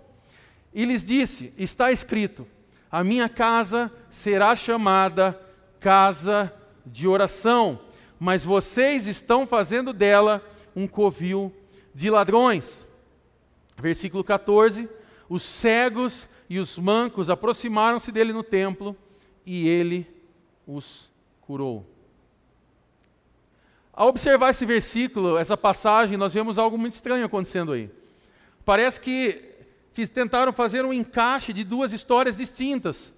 e lhes disse: Está escrito, a minha casa será chamada casa de oração, mas vocês estão fazendo dela um covil de ladrões. Versículo 14: Os cegos e os mancos aproximaram-se dele no templo e ele os curou. Ao observar esse versículo, essa passagem, nós vemos algo muito estranho acontecendo aí. Parece que tentaram fazer um encaixe de duas histórias distintas,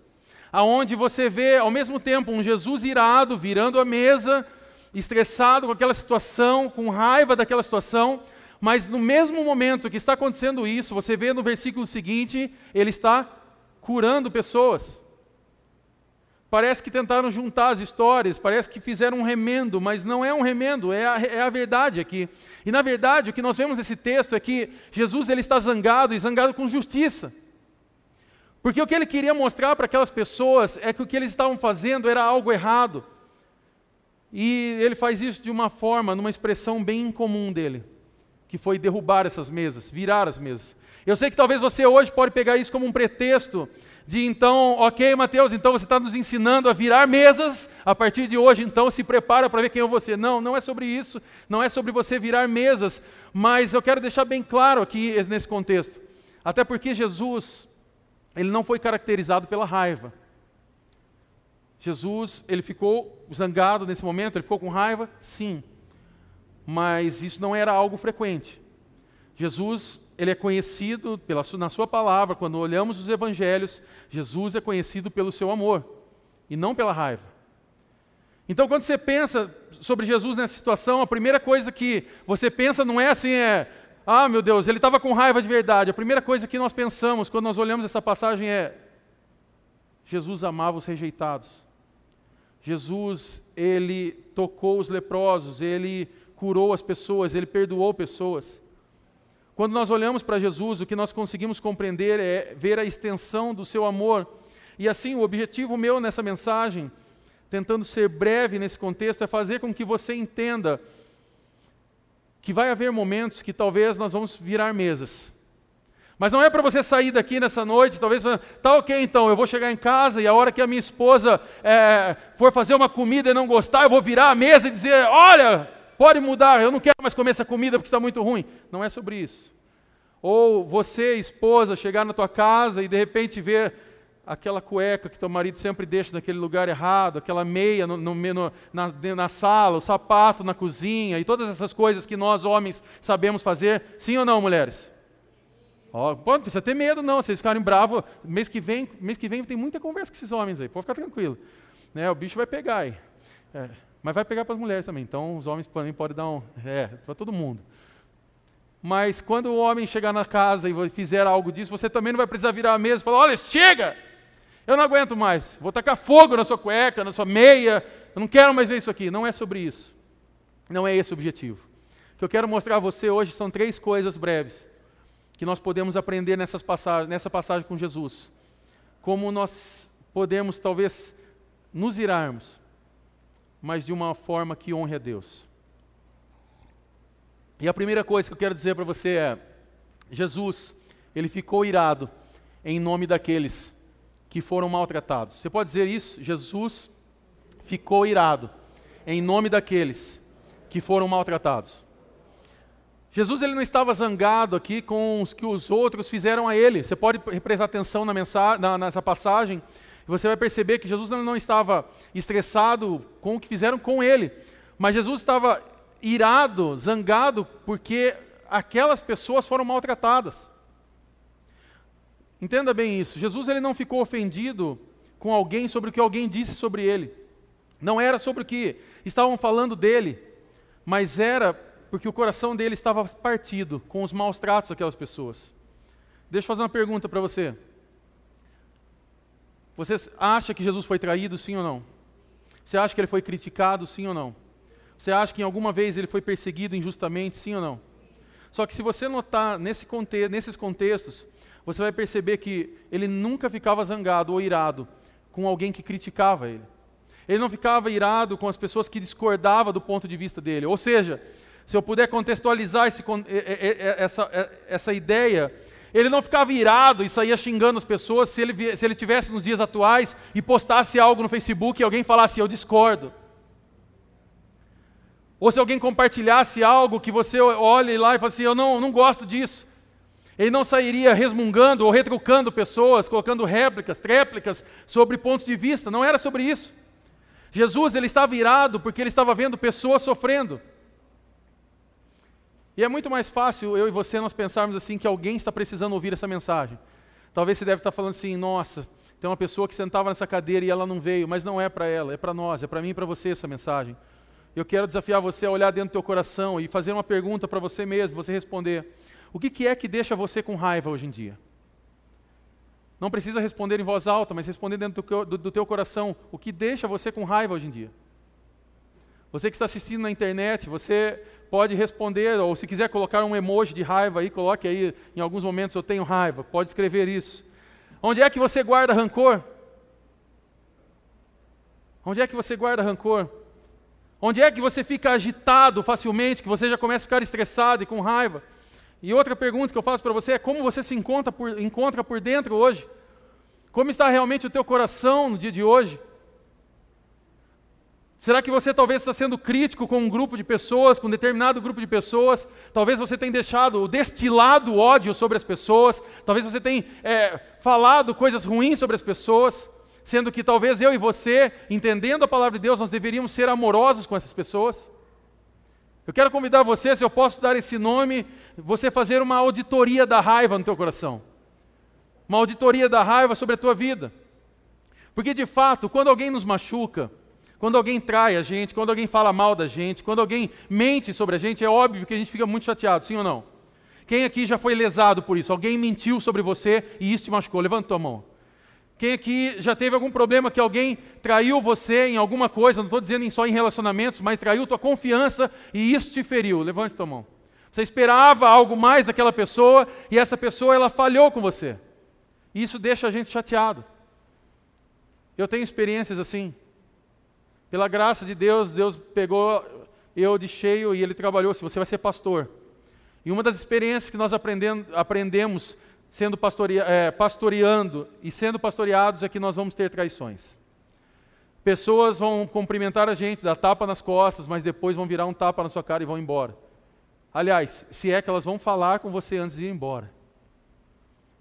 aonde você vê ao mesmo tempo um Jesus irado virando a mesa, estressado com aquela situação, com raiva daquela situação, mas no mesmo momento que está acontecendo isso, você vê no versículo seguinte, ele está curando pessoas. Parece que tentaram juntar as histórias, parece que fizeram um remendo, mas não é um remendo, é a, é a, verdade aqui. E na verdade, o que nós vemos nesse texto é que Jesus ele está zangado e zangado com justiça. Porque o que ele queria mostrar para aquelas pessoas é que o que eles estavam fazendo era algo errado. E ele faz isso de uma forma, numa expressão bem incomum dele, que foi derrubar essas mesas, virar as mesas. Eu sei que talvez você hoje pode pegar isso como um pretexto de então, ok, Mateus, então você está nos ensinando a virar mesas a partir de hoje, então se prepara para ver quem é você. Não, não é sobre isso, não é sobre você virar mesas, mas eu quero deixar bem claro aqui nesse contexto. Até porque Jesus, ele não foi caracterizado pela raiva. Jesus, ele ficou zangado nesse momento, ele ficou com raiva? Sim. Mas isso não era algo frequente. Jesus, ele é conhecido pela, na sua palavra, quando olhamos os evangelhos, Jesus é conhecido pelo seu amor e não pela raiva. Então, quando você pensa sobre Jesus nessa situação, a primeira coisa que você pensa não é assim, é, ah, meu Deus, ele estava com raiva de verdade. A primeira coisa que nós pensamos quando nós olhamos essa passagem é, Jesus amava os rejeitados. Jesus, ele tocou os leprosos, ele curou as pessoas, ele perdoou pessoas. Quando nós olhamos para Jesus, o que nós conseguimos compreender é ver a extensão do seu amor. E assim, o objetivo meu nessa mensagem, tentando ser breve nesse contexto, é fazer com que você entenda que vai haver momentos que talvez nós vamos virar mesas. Mas não é para você sair daqui nessa noite, talvez, tá ok então, eu vou chegar em casa e a hora que a minha esposa é, for fazer uma comida e não gostar, eu vou virar a mesa e dizer: olha, pode mudar, eu não quero mais comer essa comida porque está muito ruim. Não é sobre isso. Ou você, esposa, chegar na tua casa e de repente ver aquela cueca que teu marido sempre deixa naquele lugar errado, aquela meia no, no, no, na, na sala, o sapato na cozinha e todas essas coisas que nós homens sabemos fazer. Sim ou não, mulheres? Oh, não precisa ter medo não, vocês ficarem bravos. Mês que vem, mês que vem tem muita conversa com esses homens aí, pode ficar tranquilo. Né? O bicho vai pegar aí. É, mas vai pegar para as mulheres também. Então os homens também podem dar um. É, para todo mundo. Mas quando o homem chegar na casa e fizer algo disso, você também não vai precisar virar a mesa e falar: olha, chega! Eu não aguento mais. Vou tacar fogo na sua cueca, na sua meia. Eu não quero mais ver isso aqui. Não é sobre isso. Não é esse o objetivo. O que eu quero mostrar a você hoje são três coisas breves que nós podemos aprender nessas nessa passagem com Jesus. Como nós podemos, talvez, nos irarmos, mas de uma forma que honre a Deus. E a primeira coisa que eu quero dizer para você é: Jesus, ele ficou irado em nome daqueles que foram maltratados. Você pode dizer isso? Jesus ficou irado em nome daqueles que foram maltratados. Jesus ele não estava zangado aqui com os que os outros fizeram a ele. Você pode prestar atenção na mensagem, na, nessa passagem e você vai perceber que Jesus não estava estressado com o que fizeram com ele, mas Jesus estava irado, zangado, porque aquelas pessoas foram maltratadas. Entenda bem isso. Jesus ele não ficou ofendido com alguém sobre o que alguém disse sobre ele. Não era sobre o que estavam falando dele, mas era porque o coração dele estava partido com os maus tratos daquelas pessoas. Deixa eu fazer uma pergunta para você. Você acha que Jesus foi traído, sim ou não? Você acha que ele foi criticado, sim ou não? Você acha que em alguma vez ele foi perseguido injustamente, sim ou não? Só que se você notar nesse nesses contextos, você vai perceber que ele nunca ficava zangado ou irado com alguém que criticava ele. Ele não ficava irado com as pessoas que discordavam do ponto de vista dele. Ou seja, se eu puder contextualizar esse, essa, essa ideia, ele não ficava irado e saía xingando as pessoas se ele, se ele tivesse nos dias atuais e postasse algo no Facebook e alguém falasse, eu discordo. Ou se alguém compartilhasse algo que você olhe lá e fala assim, eu não, não gosto disso. Ele não sairia resmungando ou retrucando pessoas, colocando réplicas, tréplicas sobre pontos de vista. Não era sobre isso. Jesus ele estava irado porque ele estava vendo pessoas sofrendo. E é muito mais fácil eu e você nós pensarmos assim que alguém está precisando ouvir essa mensagem. Talvez você deve estar falando assim, nossa, tem uma pessoa que sentava nessa cadeira e ela não veio, mas não é para ela, é para nós, é para mim e para você essa mensagem. Eu quero desafiar você a olhar dentro do teu coração e fazer uma pergunta para você mesmo, você responder. O que, que é que deixa você com raiva hoje em dia? Não precisa responder em voz alta, mas responder dentro do, do, do teu coração. O que deixa você com raiva hoje em dia? Você que está assistindo na internet, você pode responder, ou se quiser colocar um emoji de raiva aí, coloque aí, em alguns momentos eu tenho raiva, pode escrever isso. Onde é que você guarda rancor? Onde é que você guarda rancor? Onde é que você fica agitado facilmente, que você já começa a ficar estressado e com raiva? E outra pergunta que eu faço para você é como você se encontra por, encontra por dentro hoje? Como está realmente o teu coração no dia de hoje? Será que você talvez está sendo crítico com um grupo de pessoas, com um determinado grupo de pessoas? Talvez você tenha deixado, destilado ódio sobre as pessoas. Talvez você tenha é, falado coisas ruins sobre as pessoas. Sendo que talvez eu e você, entendendo a palavra de Deus, nós deveríamos ser amorosos com essas pessoas. Eu quero convidar você, se eu posso dar esse nome, você fazer uma auditoria da raiva no teu coração. Uma auditoria da raiva sobre a tua vida. Porque de fato, quando alguém nos machuca, quando alguém trai a gente, quando alguém fala mal da gente, quando alguém mente sobre a gente, é óbvio que a gente fica muito chateado, sim ou não? Quem aqui já foi lesado por isso? Alguém mentiu sobre você e isso te machucou? Levanta a mão. Quem aqui já teve algum problema que alguém traiu você em alguma coisa, não estou dizendo só em relacionamentos, mas traiu tua confiança e isso te feriu? Levante tua mão. Você esperava algo mais daquela pessoa e essa pessoa ela falhou com você. Isso deixa a gente chateado. Eu tenho experiências assim. Pela graça de Deus, Deus pegou eu de cheio e Ele trabalhou. Se você vai ser pastor. E uma das experiências que nós aprendemos sendo é, pastoreando e sendo pastoreados é que nós vamos ter traições. Pessoas vão cumprimentar a gente, dar tapa nas costas, mas depois vão virar um tapa na sua cara e vão embora. Aliás, se é que elas vão falar com você antes de ir embora.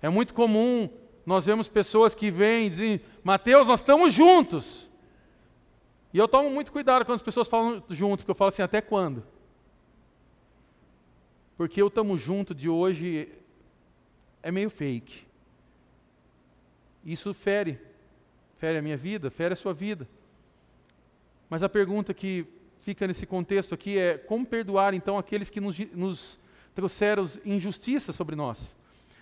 É muito comum nós vemos pessoas que vêm e dizem: Mateus, nós estamos juntos. E eu tomo muito cuidado quando as pessoas falam junto, porque eu falo assim, até quando? Porque eu estamos junto de hoje é meio fake. Isso fere. Fere a minha vida, fere a sua vida. Mas a pergunta que fica nesse contexto aqui é: como perdoar então aqueles que nos, nos trouxeram injustiça sobre nós?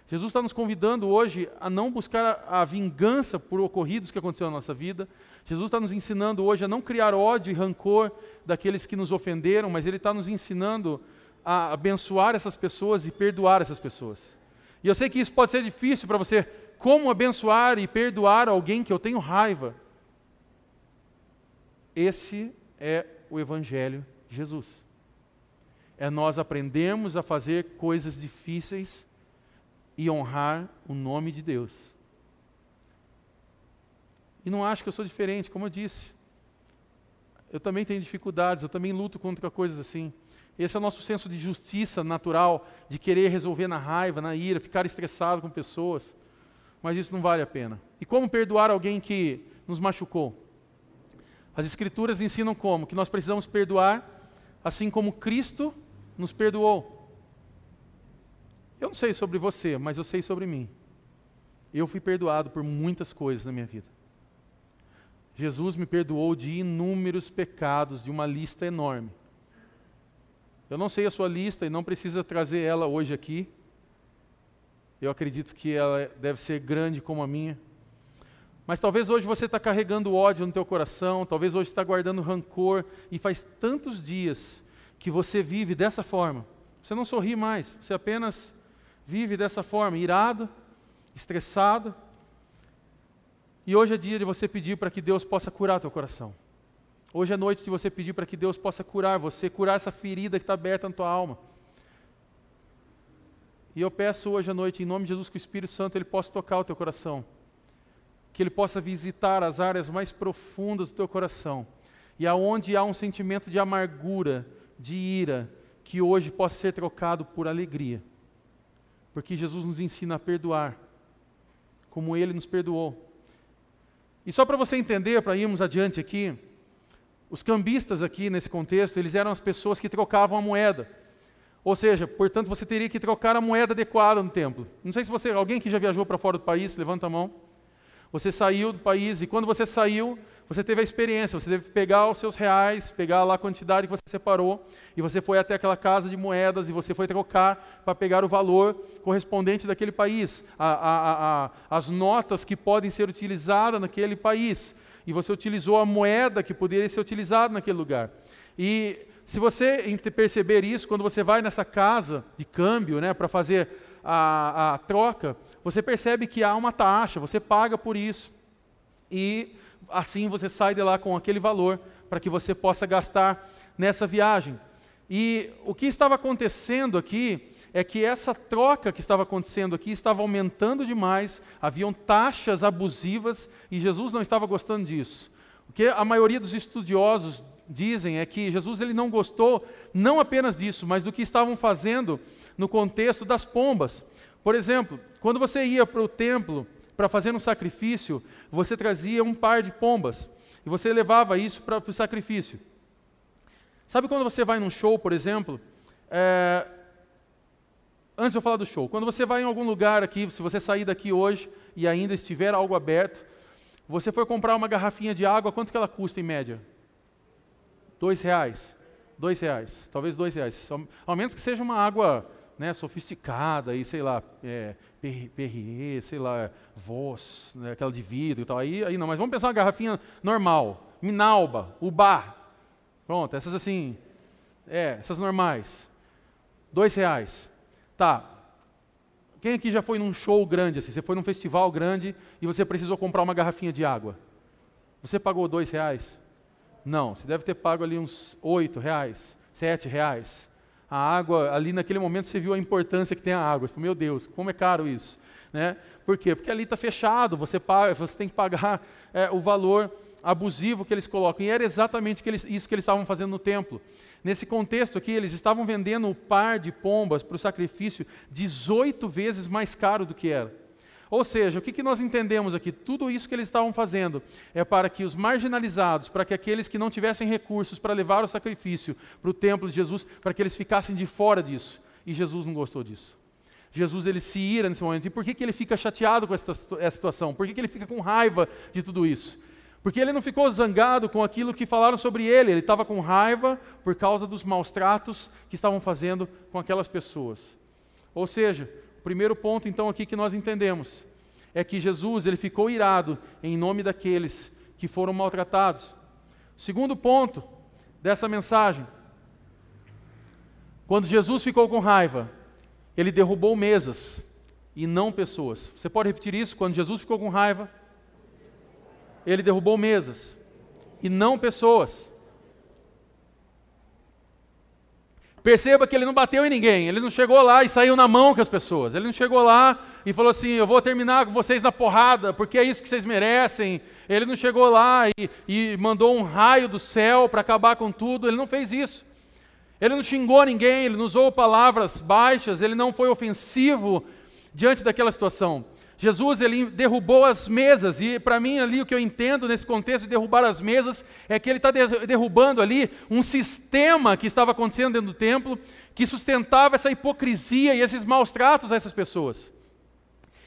Jesus está nos convidando hoje a não buscar a, a vingança por ocorridos que aconteceram na nossa vida. Jesus está nos ensinando hoje a não criar ódio e rancor daqueles que nos ofenderam, mas Ele está nos ensinando a abençoar essas pessoas e perdoar essas pessoas. E eu sei que isso pode ser difícil para você. Como abençoar e perdoar alguém que eu tenho raiva? Esse é o Evangelho de Jesus. É nós aprendermos a fazer coisas difíceis e honrar o nome de Deus. E não acho que eu sou diferente, como eu disse. Eu também tenho dificuldades, eu também luto contra coisas assim. Esse é o nosso senso de justiça natural, de querer resolver na raiva, na ira, ficar estressado com pessoas. Mas isso não vale a pena. E como perdoar alguém que nos machucou? As Escrituras ensinam como? Que nós precisamos perdoar assim como Cristo nos perdoou. Eu não sei sobre você, mas eu sei sobre mim. Eu fui perdoado por muitas coisas na minha vida. Jesus me perdoou de inúmeros pecados, de uma lista enorme. Eu não sei a sua lista e não precisa trazer ela hoje aqui. Eu acredito que ela deve ser grande como a minha. Mas talvez hoje você está carregando ódio no teu coração, talvez hoje está guardando rancor, e faz tantos dias que você vive dessa forma. Você não sorri mais, você apenas vive dessa forma, irado, estressado. E hoje é dia de você pedir para que Deus possa curar teu coração. Hoje é noite de você pedir para que Deus possa curar você, curar essa ferida que está aberta na tua alma. E eu peço hoje à noite, em nome de Jesus, que o Espírito Santo ele possa tocar o teu coração. Que ele possa visitar as áreas mais profundas do teu coração. E aonde há um sentimento de amargura, de ira, que hoje possa ser trocado por alegria porque Jesus nos ensina a perdoar, como Ele nos perdoou. E só para você entender, para irmos adiante aqui, os cambistas aqui nesse contexto, eles eram as pessoas que trocavam a moeda. Ou seja, portanto, você teria que trocar a moeda adequada no templo. Não sei se você, alguém que já viajou para fora do país, levanta a mão. Você saiu do país e quando você saiu, você teve a experiência, você teve pegar os seus reais, pegar lá a quantidade que você separou, e você foi até aquela casa de moedas e você foi trocar para pegar o valor correspondente daquele país, a, a, a, as notas que podem ser utilizadas naquele país. E você utilizou a moeda que poderia ser utilizada naquele lugar. E se você perceber isso, quando você vai nessa casa de câmbio né, para fazer a, a troca, você percebe que há uma taxa, você paga por isso. E assim você sai de lá com aquele valor para que você possa gastar nessa viagem. E o que estava acontecendo aqui é que essa troca que estava acontecendo aqui estava aumentando demais, haviam taxas abusivas e Jesus não estava gostando disso. O que a maioria dos estudiosos dizem é que Jesus ele não gostou não apenas disso, mas do que estavam fazendo no contexto das pombas. Por exemplo, quando você ia para o templo para fazer um sacrifício, você trazia um par de pombas e você levava isso para o sacrifício. Sabe quando você vai num show, por exemplo? É... Antes de eu falar do show, quando você vai em algum lugar aqui, se você sair daqui hoje e ainda estiver algo aberto, você for comprar uma garrafinha de água, quanto que ela custa em média? Dois reais. Dois reais. Talvez dois reais. Ao menos que seja uma água né, sofisticada, e sei lá, é, Perrier, sei lá, Voss, né, aquela de vidro e tal. Aí, aí não, mas vamos pensar uma garrafinha normal, Minalba, Ubá. Pronto, essas assim, é, essas normais. Dois reais. Tá. Quem aqui já foi num show grande assim? Você foi num festival grande e você precisou comprar uma garrafinha de água. Você pagou dois reais? Não, você deve ter pago ali uns oito reais, sete reais a água, ali naquele momento você viu a importância que tem a água. Meu Deus, como é caro isso. Né? Por quê? Porque ali está fechado, você, paga, você tem que pagar é, o valor abusivo que eles colocam. E era exatamente isso que eles estavam fazendo no templo. Nesse contexto aqui, eles estavam vendendo o par de pombas para o sacrifício 18 vezes mais caro do que era. Ou seja, o que, que nós entendemos aqui? Tudo isso que eles estavam fazendo é para que os marginalizados, para que aqueles que não tivessem recursos para levar o sacrifício para o templo de Jesus, para que eles ficassem de fora disso. E Jesus não gostou disso. Jesus ele se ira nesse momento. E por que, que ele fica chateado com essa, essa situação? Por que, que ele fica com raiva de tudo isso? Porque ele não ficou zangado com aquilo que falaram sobre ele, ele estava com raiva por causa dos maus tratos que estavam fazendo com aquelas pessoas. Ou seja, o primeiro ponto então aqui que nós entendemos é que Jesus ele ficou irado em nome daqueles que foram maltratados. Segundo ponto dessa mensagem, quando Jesus ficou com raiva, ele derrubou mesas e não pessoas. Você pode repetir isso? Quando Jesus ficou com raiva, ele derrubou mesas e não pessoas. Perceba que ele não bateu em ninguém, ele não chegou lá e saiu na mão com as pessoas, ele não chegou lá e falou assim: Eu vou terminar com vocês na porrada, porque é isso que vocês merecem. Ele não chegou lá e, e mandou um raio do céu para acabar com tudo, ele não fez isso. Ele não xingou ninguém, ele não usou palavras baixas, ele não foi ofensivo diante daquela situação. Jesus ele derrubou as mesas, e para mim ali o que eu entendo nesse contexto de derrubar as mesas é que ele está derrubando ali um sistema que estava acontecendo dentro do templo, que sustentava essa hipocrisia e esses maus tratos a essas pessoas.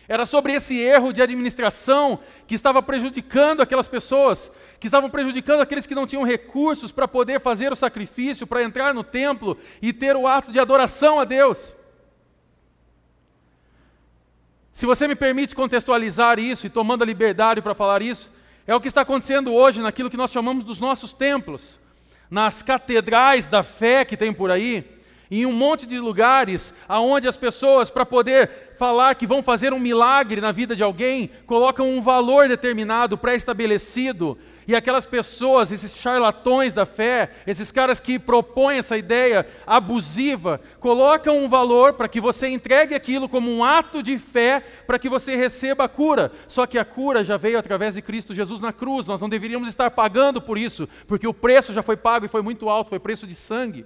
Era sobre esse erro de administração que estava prejudicando aquelas pessoas, que estavam prejudicando aqueles que não tinham recursos para poder fazer o sacrifício, para entrar no templo e ter o ato de adoração a Deus. Se você me permite contextualizar isso e tomando a liberdade para falar isso, é o que está acontecendo hoje naquilo que nós chamamos dos nossos templos, nas catedrais da fé que tem por aí, em um monte de lugares aonde as pessoas, para poder falar que vão fazer um milagre na vida de alguém, colocam um valor determinado, pré-estabelecido, e aquelas pessoas, esses charlatões da fé, esses caras que propõem essa ideia abusiva, colocam um valor para que você entregue aquilo como um ato de fé para que você receba a cura. Só que a cura já veio através de Cristo Jesus na cruz. Nós não deveríamos estar pagando por isso, porque o preço já foi pago e foi muito alto, foi preço de sangue.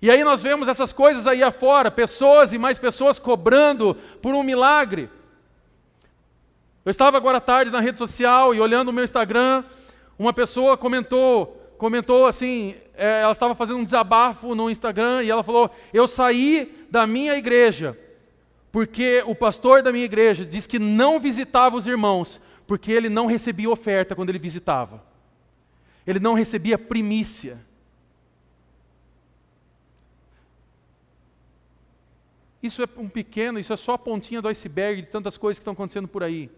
E aí nós vemos essas coisas aí afora, pessoas e mais pessoas cobrando por um milagre. Eu estava agora à tarde na rede social e olhando o meu Instagram, uma pessoa comentou, comentou assim, é, ela estava fazendo um desabafo no Instagram e ela falou: Eu saí da minha igreja porque o pastor da minha igreja disse que não visitava os irmãos porque ele não recebia oferta quando ele visitava. Ele não recebia primícia. Isso é um pequeno, isso é só a pontinha do iceberg de tantas coisas que estão acontecendo por aí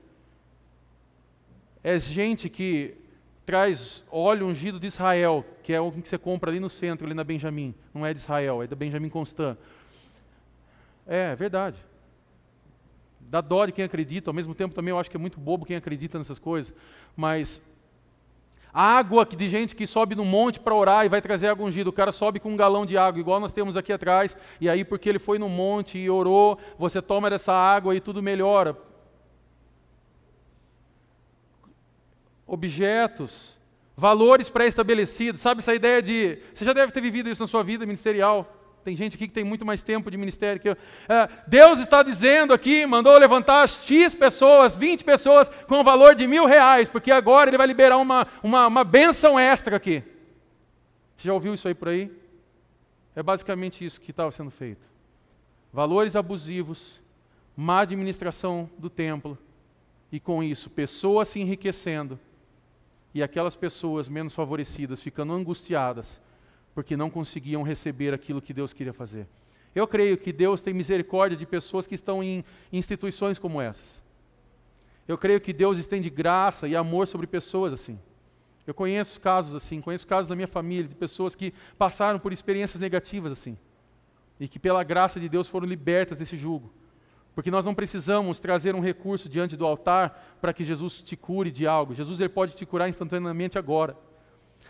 é gente que traz óleo ungido de Israel, que é o que você compra ali no centro, ali na Benjamin. Não é de Israel, é da Benjamin Constant. É, é verdade. Dá dó de quem acredita, ao mesmo tempo também eu acho que é muito bobo quem acredita nessas coisas. Mas água de gente que sobe no monte para orar e vai trazer água ungida. O cara sobe com um galão de água, igual nós temos aqui atrás, e aí porque ele foi no monte e orou, você toma dessa água e tudo melhora. Objetos, valores pré-estabelecidos. Sabe essa ideia de. Você já deve ter vivido isso na sua vida ministerial. Tem gente aqui que tem muito mais tempo de ministério que eu. É, Deus está dizendo aqui, mandou levantar X pessoas, 20 pessoas, com o valor de mil reais, porque agora Ele vai liberar uma, uma, uma benção extra aqui. Você já ouviu isso aí por aí? É basicamente isso que estava sendo feito. Valores abusivos, má administração do templo, e com isso, pessoas se enriquecendo e aquelas pessoas menos favorecidas ficando angustiadas porque não conseguiam receber aquilo que Deus queria fazer. Eu creio que Deus tem misericórdia de pessoas que estão em instituições como essas. Eu creio que Deus estende graça e amor sobre pessoas assim. Eu conheço casos assim, conheço casos da minha família, de pessoas que passaram por experiências negativas assim, e que pela graça de Deus foram libertas desse jugo. Porque nós não precisamos trazer um recurso diante do altar para que Jesus te cure de algo. Jesus ele pode te curar instantaneamente agora.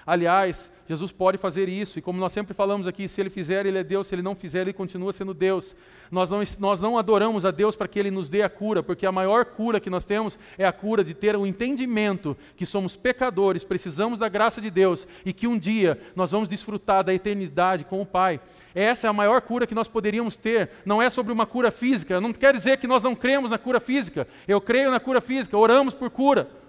Aliás, Jesus pode fazer isso, e como nós sempre falamos aqui, se Ele fizer, Ele é Deus, se Ele não fizer, Ele continua sendo Deus. Nós não, nós não adoramos a Deus para que Ele nos dê a cura, porque a maior cura que nós temos é a cura de ter o entendimento que somos pecadores, precisamos da graça de Deus, e que um dia nós vamos desfrutar da eternidade com o Pai. Essa é a maior cura que nós poderíamos ter, não é sobre uma cura física, não quer dizer que nós não cremos na cura física, eu creio na cura física, oramos por cura.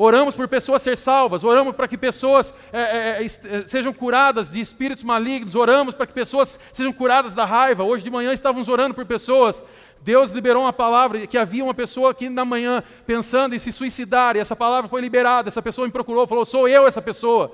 Oramos por pessoas ser salvas, oramos para que pessoas é, é, é, sejam curadas de espíritos malignos, oramos para que pessoas sejam curadas da raiva. Hoje de manhã estávamos orando por pessoas. Deus liberou uma palavra que havia uma pessoa aqui na manhã pensando em se suicidar, e essa palavra foi liberada. Essa pessoa me procurou, falou: Sou eu essa pessoa.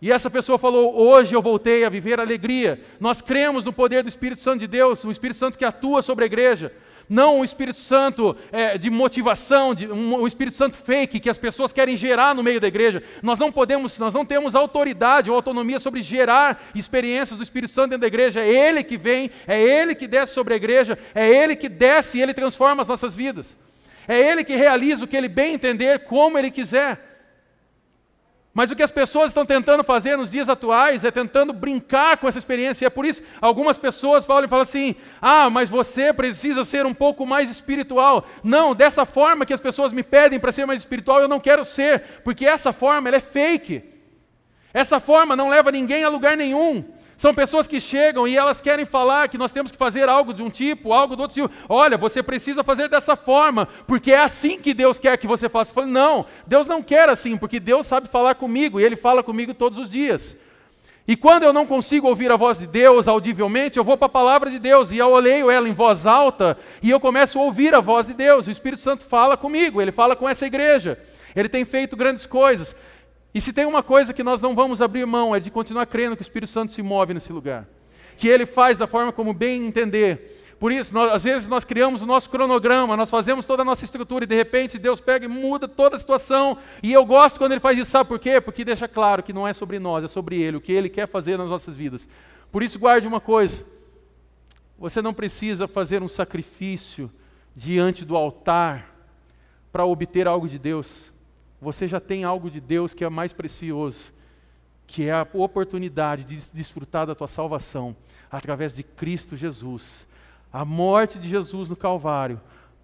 E essa pessoa falou: Hoje eu voltei a viver alegria. Nós cremos no poder do Espírito Santo de Deus, o Espírito Santo que atua sobre a igreja não um Espírito Santo é, de motivação, de, um, um, Espírito Santo fake que as pessoas querem gerar no meio da igreja. Nós não podemos, nós não temos autoridade ou autonomia sobre gerar experiências do Espírito Santo dentro da igreja. É Ele que vem, é Ele que desce sobre a igreja, é Ele que desce e Ele transforma as nossas vidas. É Ele que realiza o que Ele bem entender, como Ele quiser. Mas o que as pessoas estão tentando fazer nos dias atuais é tentando brincar com essa experiência. E é por isso algumas pessoas falam e falam assim: ah, mas você precisa ser um pouco mais espiritual. Não, dessa forma que as pessoas me pedem para ser mais espiritual, eu não quero ser, porque essa forma é fake. Essa forma não leva ninguém a lugar nenhum. São pessoas que chegam e elas querem falar que nós temos que fazer algo de um tipo, algo do outro tipo. Olha, você precisa fazer dessa forma, porque é assim que Deus quer que você faça. Eu falo, não, Deus não quer assim, porque Deus sabe falar comigo e Ele fala comigo todos os dias. E quando eu não consigo ouvir a voz de Deus audivelmente, eu vou para a palavra de Deus e eu leio ela em voz alta e eu começo a ouvir a voz de Deus. O Espírito Santo fala comigo, ele fala com essa igreja. Ele tem feito grandes coisas. E se tem uma coisa que nós não vamos abrir mão, é de continuar crendo que o Espírito Santo se move nesse lugar. Que ele faz da forma como bem entender. Por isso, nós, às vezes nós criamos o nosso cronograma, nós fazemos toda a nossa estrutura e de repente Deus pega e muda toda a situação. E eu gosto quando ele faz isso, sabe por quê? Porque deixa claro que não é sobre nós, é sobre ele, o que ele quer fazer nas nossas vidas. Por isso, guarde uma coisa: você não precisa fazer um sacrifício diante do altar para obter algo de Deus você já tem algo de Deus que é mais precioso, que é a oportunidade de desfrutar da tua salvação através de Cristo Jesus. A morte de Jesus no Calvário,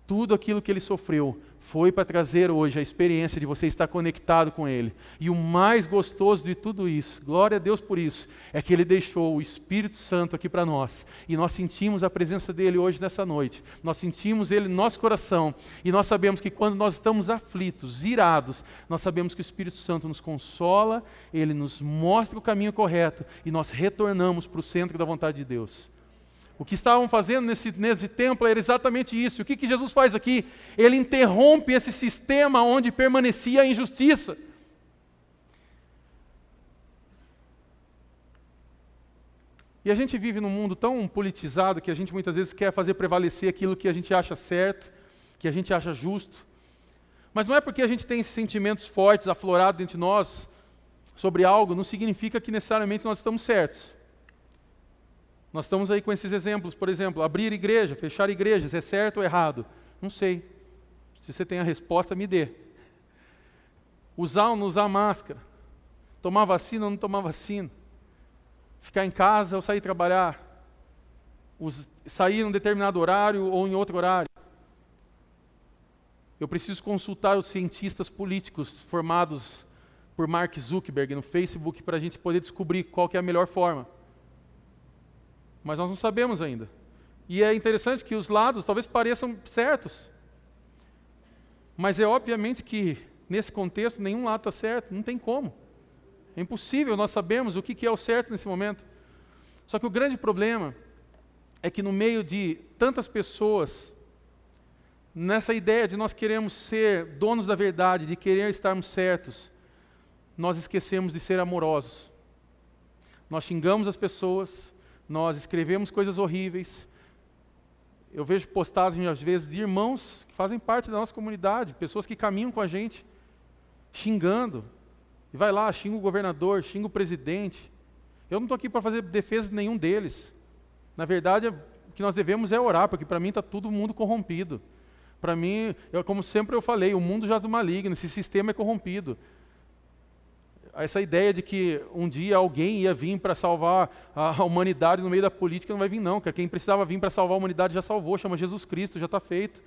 tudo aquilo que ele sofreu, foi para trazer hoje a experiência de você estar conectado com Ele. E o mais gostoso de tudo isso, glória a Deus por isso, é que Ele deixou o Espírito Santo aqui para nós. E nós sentimos a presença dele hoje nessa noite. Nós sentimos Ele no nosso coração. E nós sabemos que quando nós estamos aflitos, irados, nós sabemos que o Espírito Santo nos consola, Ele nos mostra o caminho correto e nós retornamos para o centro da vontade de Deus. O que estavam fazendo nesse, nesse templo era exatamente isso. O que, que Jesus faz aqui? Ele interrompe esse sistema onde permanecia a injustiça. E a gente vive num mundo tão politizado que a gente muitas vezes quer fazer prevalecer aquilo que a gente acha certo, que a gente acha justo. Mas não é porque a gente tem esses sentimentos fortes aflorados dentro de nós sobre algo, não significa que necessariamente nós estamos certos. Nós estamos aí com esses exemplos, por exemplo, abrir igreja, fechar igrejas, é certo ou errado? Não sei. Se você tem a resposta, me dê. Usar ou não usar máscara? Tomar vacina ou não tomar vacina? Ficar em casa ou sair trabalhar? sair em um determinado horário ou em outro horário? Eu preciso consultar os cientistas políticos formados por Mark Zuckerberg no Facebook para a gente poder descobrir qual é a melhor forma mas nós não sabemos ainda. E é interessante que os lados talvez pareçam certos, mas é obviamente que nesse contexto nenhum lado está certo, não tem como. É impossível nós sabemos o que é o certo nesse momento. Só que o grande problema é que no meio de tantas pessoas, nessa ideia de nós queremos ser donos da verdade, de querer estarmos certos, nós esquecemos de ser amorosos. Nós xingamos as pessoas, nós escrevemos coisas horríveis. Eu vejo postagens, às vezes, de irmãos que fazem parte da nossa comunidade, pessoas que caminham com a gente, xingando. E vai lá, xinga o governador, xinga o presidente. Eu não estou aqui para fazer defesa de nenhum deles. Na verdade, o que nós devemos é orar, porque para mim está todo mundo corrompido. Para mim, eu, como sempre eu falei, o mundo já é do maligno, esse sistema é corrompido essa ideia de que um dia alguém ia vir para salvar a humanidade no meio da política não vai vir não. Quem precisava vir para salvar a humanidade já salvou, chama Jesus Cristo, já está feito.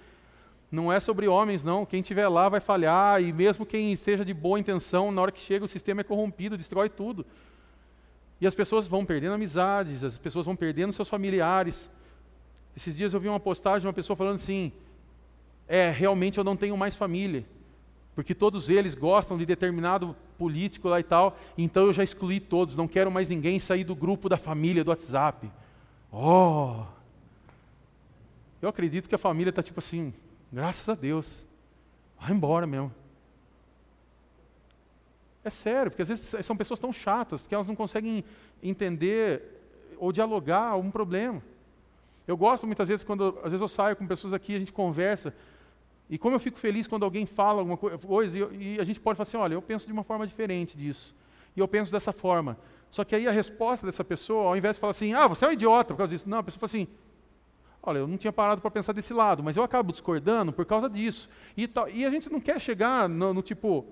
Não é sobre homens não, quem estiver lá vai falhar e mesmo quem seja de boa intenção, na hora que chega o sistema é corrompido, destrói tudo. E as pessoas vão perdendo amizades, as pessoas vão perdendo seus familiares. Esses dias eu vi uma postagem de uma pessoa falando assim: "É, realmente eu não tenho mais família" porque todos eles gostam de determinado político lá e tal, então eu já excluí todos, não quero mais ninguém sair do grupo da família do WhatsApp. Oh! Eu acredito que a família está tipo assim, graças a Deus, vai embora mesmo. É sério, porque às vezes são pessoas tão chatas, porque elas não conseguem entender ou dialogar algum problema. Eu gosto muitas vezes quando, às vezes eu saio com pessoas aqui, a gente conversa, e como eu fico feliz quando alguém fala alguma coisa, e, e a gente pode falar assim, olha, eu penso de uma forma diferente disso, e eu penso dessa forma. Só que aí a resposta dessa pessoa, ao invés de falar assim, ah, você é um idiota por causa disso, não, a pessoa fala assim, olha, eu não tinha parado para pensar desse lado, mas eu acabo discordando por causa disso. E, tal, e a gente não quer chegar no, no tipo,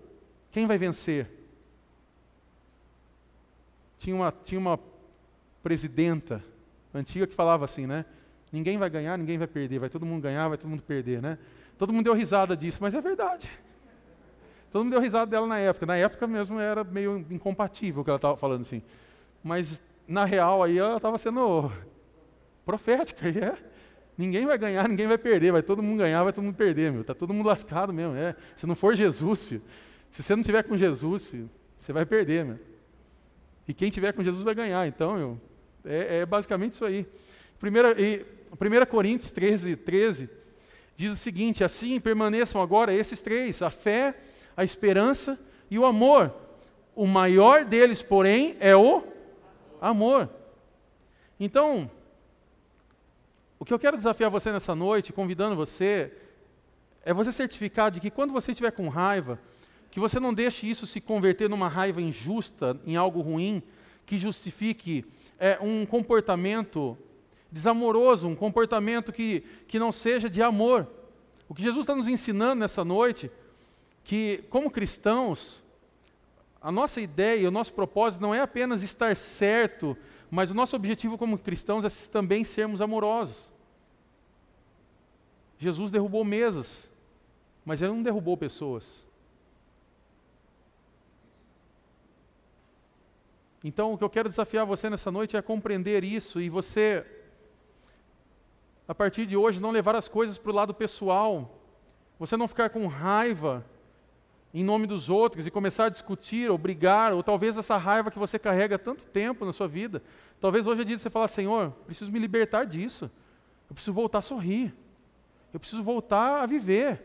quem vai vencer? Tinha uma, tinha uma presidenta antiga que falava assim, né? Ninguém vai ganhar, ninguém vai perder, vai todo mundo ganhar, vai todo mundo perder, né? Todo mundo deu risada disso, mas é verdade. Todo mundo deu risada dela na época. Na época mesmo era meio incompatível o que ela estava falando assim. Mas na real aí ela estava sendo profética, e é. Ninguém vai ganhar, ninguém vai perder, vai todo mundo ganhar, vai todo mundo perder, meu. Tá todo mundo lascado mesmo, é. Se não for Jesus, filho, se você não tiver com Jesus, filho, você vai perder, meu. E quem tiver com Jesus vai ganhar. Então, meu, é, é basicamente isso aí. Primeira, e, 1 Coríntios 13, 13 diz o seguinte: assim permaneçam agora esses três: a fé, a esperança e o amor. O maior deles, porém, é o amor. Então, o que eu quero desafiar você nessa noite, convidando você, é você certificar de que quando você estiver com raiva, que você não deixe isso se converter numa raiva injusta, em algo ruim, que justifique é, um comportamento desamoroso, um comportamento que, que não seja de amor. O que Jesus está nos ensinando nessa noite, que como cristãos, a nossa ideia, o nosso propósito não é apenas estar certo, mas o nosso objetivo como cristãos é também sermos amorosos. Jesus derrubou mesas, mas ele não derrubou pessoas. Então, o que eu quero desafiar você nessa noite é compreender isso e você, a partir de hoje, não levar as coisas para o lado pessoal, você não ficar com raiva em nome dos outros e começar a discutir ou brigar, ou talvez essa raiva que você carrega tanto tempo na sua vida, talvez hoje é dia de você falar: Senhor, preciso me libertar disso, eu preciso voltar a sorrir, eu preciso voltar a viver.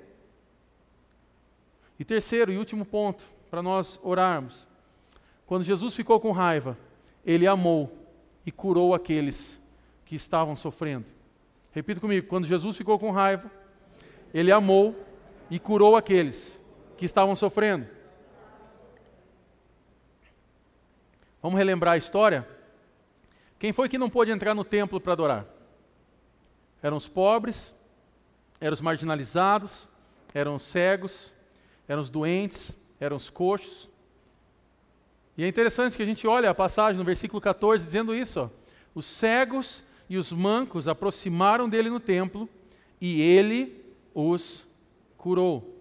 E terceiro e último ponto, para nós orarmos. Quando Jesus ficou com raiva, ele amou e curou aqueles que estavam sofrendo. Repita comigo: quando Jesus ficou com raiva, ele amou e curou aqueles que estavam sofrendo. Vamos relembrar a história? Quem foi que não pôde entrar no templo para adorar? Eram os pobres, eram os marginalizados, eram os cegos, eram os doentes, eram os coxos. E é interessante que a gente olha a passagem no versículo 14 dizendo isso: ó, os cegos e os mancos aproximaram dele no templo e ele os curou.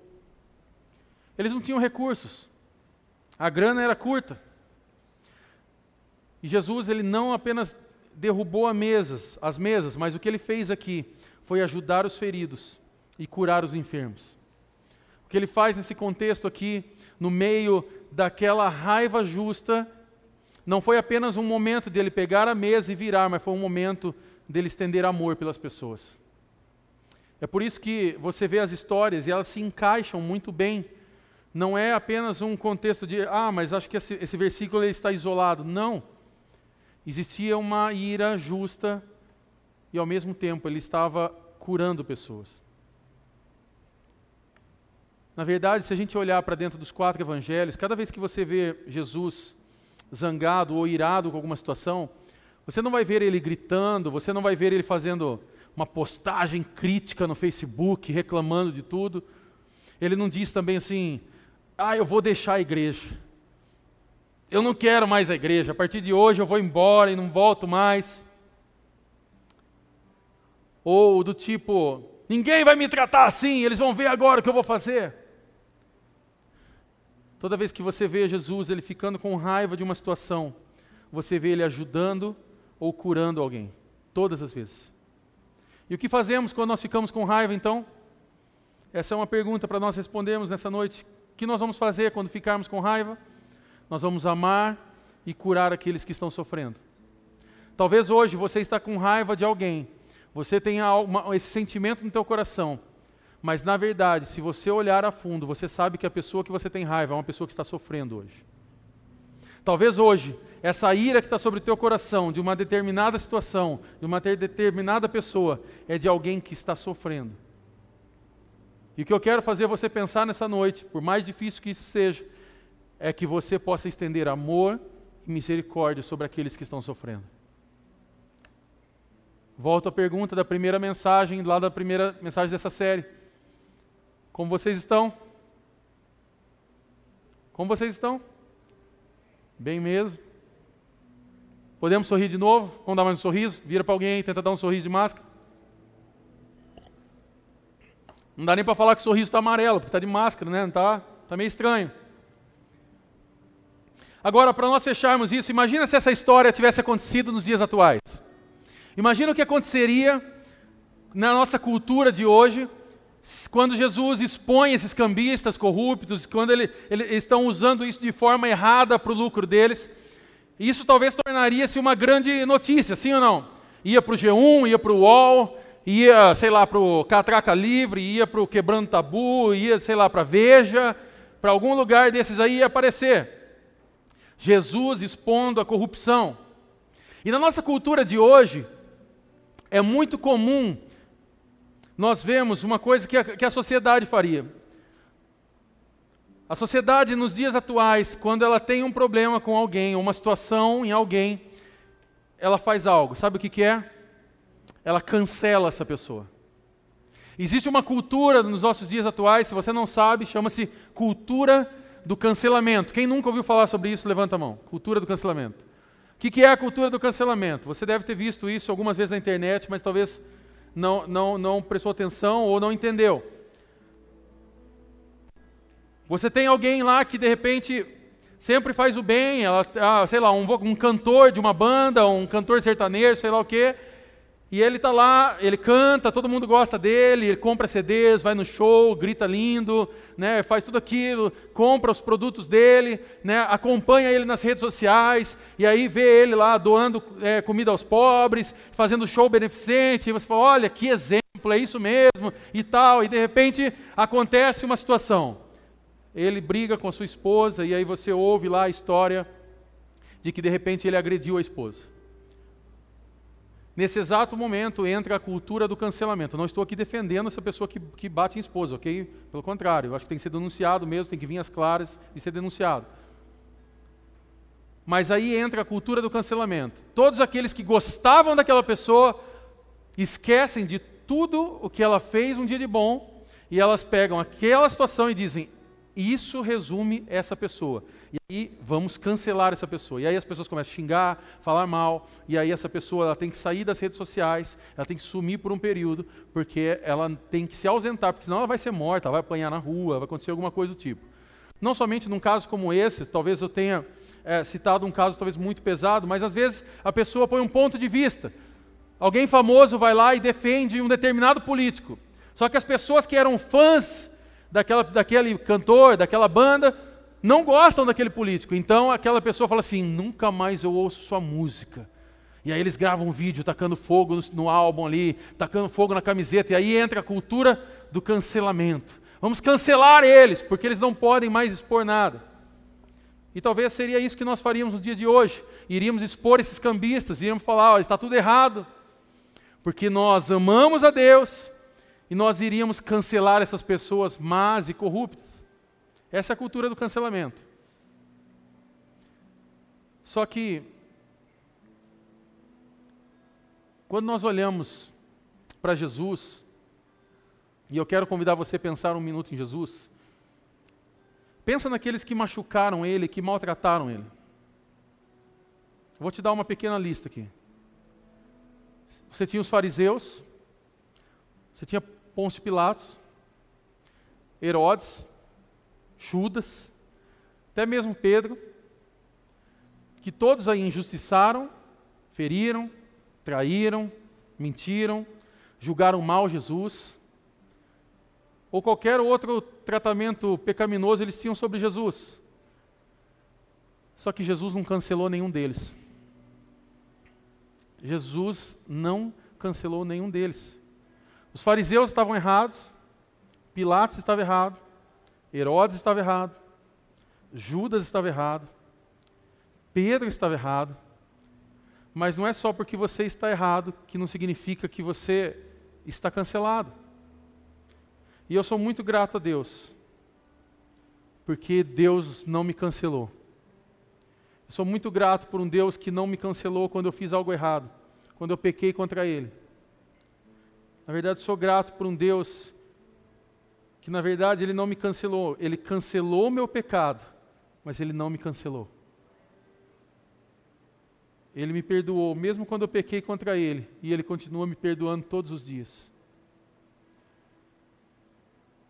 Eles não tinham recursos, a grana era curta. E Jesus ele não apenas derrubou as mesas, as mesas, mas o que ele fez aqui foi ajudar os feridos e curar os enfermos. O que ele faz nesse contexto aqui, no meio daquela raiva justa, não foi apenas um momento dele pegar a mesa e virar, mas foi um momento dele estender amor pelas pessoas. É por isso que você vê as histórias e elas se encaixam muito bem. Não é apenas um contexto de, ah, mas acho que esse, esse versículo está isolado. Não. Existia uma ira justa e, ao mesmo tempo, ele estava curando pessoas. Na verdade, se a gente olhar para dentro dos quatro evangelhos, cada vez que você vê Jesus zangado ou irado com alguma situação, você não vai ver ele gritando, você não vai ver ele fazendo uma postagem crítica no Facebook, reclamando de tudo. Ele não diz também assim: ah, eu vou deixar a igreja. Eu não quero mais a igreja. A partir de hoje eu vou embora e não volto mais. Ou do tipo: ninguém vai me tratar assim, eles vão ver agora o que eu vou fazer. Toda vez que você vê Jesus ele ficando com raiva de uma situação, você vê ele ajudando ou curando alguém. Todas as vezes. E o que fazemos quando nós ficamos com raiva então? Essa é uma pergunta para nós respondermos nessa noite. O que nós vamos fazer quando ficarmos com raiva? Nós vamos amar e curar aqueles que estão sofrendo. Talvez hoje você está com raiva de alguém, você tenha esse sentimento no teu coração, mas na verdade, se você olhar a fundo, você sabe que a pessoa que você tem raiva é uma pessoa que está sofrendo hoje. Talvez hoje, essa ira que está sobre o teu coração, de uma determinada situação, de uma determinada pessoa, é de alguém que está sofrendo. E o que eu quero fazer você pensar nessa noite, por mais difícil que isso seja, é que você possa estender amor e misericórdia sobre aqueles que estão sofrendo. Volto à pergunta da primeira mensagem, lá da primeira mensagem dessa série. Como vocês estão? Como vocês estão? Bem mesmo? Podemos sorrir de novo? Vamos dar mais um sorriso? Vira para alguém tenta dar um sorriso de máscara. Não dá nem para falar que o sorriso está amarelo, porque está de máscara, né? Está? Está meio estranho. Agora, para nós fecharmos isso, imagina se essa história tivesse acontecido nos dias atuais. Imagina o que aconteceria na nossa cultura de hoje, quando Jesus expõe esses cambistas corruptos, quando ele, ele, eles estão usando isso de forma errada para o lucro deles. Isso talvez tornaria-se uma grande notícia, sim ou não? Ia para o G1, ia para o UOL, ia, sei lá, para o Catraca Livre, ia para o Quebrando Tabu, ia, sei lá, para Veja, para algum lugar desses aí ia aparecer. Jesus expondo a corrupção. E na nossa cultura de hoje, é muito comum nós vemos uma coisa que a, que a sociedade faria. A sociedade, nos dias atuais, quando ela tem um problema com alguém, uma situação em alguém, ela faz algo. Sabe o que, que é? Ela cancela essa pessoa. Existe uma cultura nos nossos dias atuais, se você não sabe, chama-se cultura do cancelamento. Quem nunca ouviu falar sobre isso, levanta a mão. Cultura do cancelamento que, que é a cultura do cancelamento? Você deve ter visto isso algumas vezes na internet, mas talvez não, não, não prestou atenção ou não entendeu. Você tem alguém lá que de repente sempre faz o bem, ela, ah, sei lá, um, um cantor de uma banda, um cantor sertanejo, sei lá o quê, e ele está lá, ele canta, todo mundo gosta dele, ele compra CDs, vai no show, grita lindo, né, faz tudo aquilo, compra os produtos dele, né, acompanha ele nas redes sociais, e aí vê ele lá doando é, comida aos pobres, fazendo show beneficente, e você fala, olha, que exemplo, é isso mesmo, e tal, e de repente acontece uma situação. Ele briga com a sua esposa, e aí você ouve lá a história de que de repente ele agrediu a esposa. Nesse exato momento entra a cultura do cancelamento. não estou aqui defendendo essa pessoa que, que bate em esposa, ok? Pelo contrário, eu acho que tem que ser denunciado mesmo, tem que vir às claras e ser denunciado. Mas aí entra a cultura do cancelamento. Todos aqueles que gostavam daquela pessoa esquecem de tudo o que ela fez um dia de bom e elas pegam aquela situação e dizem: Isso resume essa pessoa. E aí vamos cancelar essa pessoa. E aí as pessoas começam a xingar, falar mal, e aí essa pessoa ela tem que sair das redes sociais, ela tem que sumir por um período, porque ela tem que se ausentar, porque senão ela vai ser morta, ela vai apanhar na rua, vai acontecer alguma coisa do tipo. Não somente num caso como esse, talvez eu tenha é, citado um caso talvez muito pesado, mas às vezes a pessoa põe um ponto de vista. Alguém famoso vai lá e defende um determinado político. Só que as pessoas que eram fãs daquela, daquele cantor, daquela banda, não gostam daquele político. Então aquela pessoa fala assim: nunca mais eu ouço sua música. E aí eles gravam um vídeo tacando fogo no, álbum ali, tacando fogo na camiseta, e aí entra a cultura do cancelamento. Vamos cancelar eles, porque eles não podem mais expor nada. E talvez seria isso que nós faríamos no dia de hoje. Iríamos expor esses cambistas, iríamos falar: está tudo errado, porque nós amamos a Deus e nós iríamos cancelar essas pessoas más e corruptas. Essa é a cultura do cancelamento. Só que, quando nós olhamos para Jesus, e eu quero convidar você a pensar um minuto em Jesus, pensa naqueles que machucaram ele, que maltrataram ele. vou te dar uma pequena lista aqui. Você tinha os fariseus, você tinha Pôncio Pilatos, Herodes, Judas, até mesmo Pedro, que todos aí injustiçaram, feriram, traíram, mentiram, julgaram mal Jesus. ou qualquer outro tratamento pecaminoso eles tinham sobre Jesus. Só que Jesus não cancelou nenhum deles. Jesus não cancelou nenhum deles. Os fariseus estavam errados, Pilatos estava errado, Herodes estava errado, Judas estava errado, Pedro estava errado. Mas não é só porque você está errado que não significa que você está cancelado. E eu sou muito grato a Deus, porque Deus não me cancelou. Eu sou muito grato por um Deus que não me cancelou quando eu fiz algo errado, quando eu pequei contra Ele. Na verdade, sou grato por um Deus que, na verdade, Ele não me cancelou. Ele cancelou meu pecado, mas Ele não me cancelou. Ele me perdoou, mesmo quando eu pequei contra Ele, e Ele continua me perdoando todos os dias.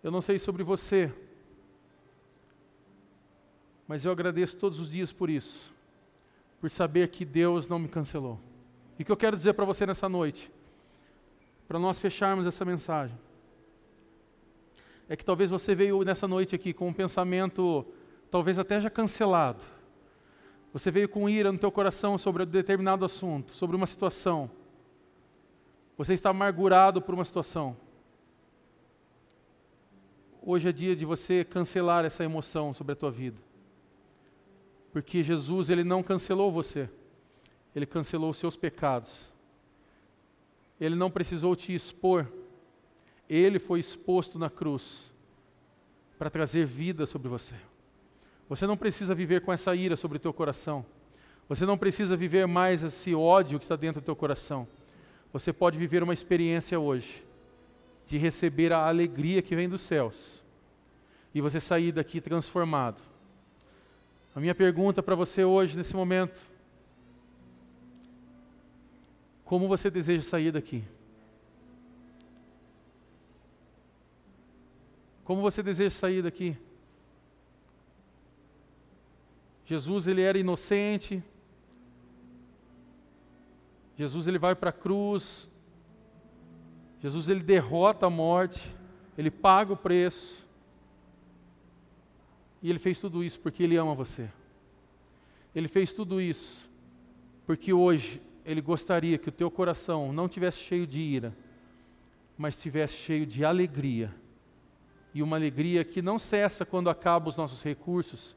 Eu não sei sobre você, mas eu agradeço todos os dias por isso, por saber que Deus não me cancelou. E o que eu quero dizer para você nessa noite, para nós fecharmos essa mensagem, é que talvez você veio nessa noite aqui com um pensamento, talvez até já cancelado você veio com ira no teu coração sobre um determinado assunto, sobre uma situação. Você está amargurado por uma situação. Hoje é dia de você cancelar essa emoção sobre a tua vida. Porque Jesus, ele não cancelou você. Ele cancelou os seus pecados. Ele não precisou te expor. Ele foi exposto na cruz para trazer vida sobre você. Você não precisa viver com essa ira sobre o teu coração. Você não precisa viver mais esse ódio que está dentro do teu coração. Você pode viver uma experiência hoje de receber a alegria que vem dos céus e você sair daqui transformado. A minha pergunta para você hoje, nesse momento, como você deseja sair daqui? Como você deseja sair daqui? Jesus ele era inocente. Jesus ele vai para a cruz. Jesus ele derrota a morte, ele paga o preço. E ele fez tudo isso porque ele ama você. Ele fez tudo isso porque hoje ele gostaria que o teu coração não tivesse cheio de ira, mas estivesse cheio de alegria. E uma alegria que não cessa quando acabam os nossos recursos,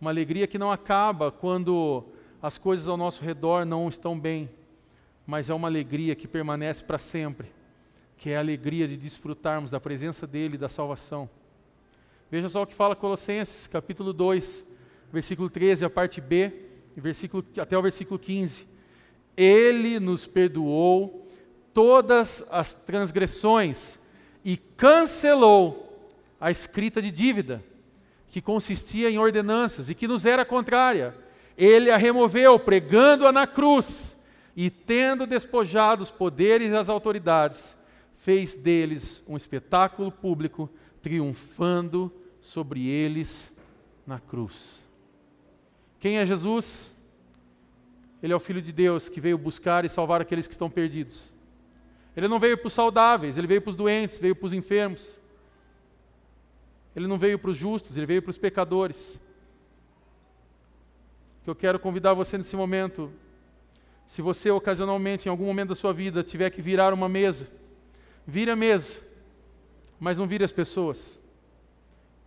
uma alegria que não acaba quando as coisas ao nosso redor não estão bem, mas é uma alegria que permanece para sempre, que é a alegria de desfrutarmos da presença dEle e da salvação. Veja só o que fala Colossenses, capítulo 2, versículo 13, a parte B, versículo, até o versículo 15. Ele nos perdoou todas as transgressões e cancelou a escrita de dívida que consistia em ordenanças e que nos era contrária. Ele a removeu, pregando-a na cruz, e tendo despojado os poderes e as autoridades, fez deles um espetáculo público, triunfando sobre eles na cruz. Quem é Jesus? Ele é o Filho de Deus que veio buscar e salvar aqueles que estão perdidos. Ele não veio para os saudáveis, ele veio para os doentes, veio para os enfermos. Ele não veio para os justos, ele veio para os pecadores. Que eu quero convidar você nesse momento, se você ocasionalmente, em algum momento da sua vida, tiver que virar uma mesa, vire a mesa, mas não vire as pessoas.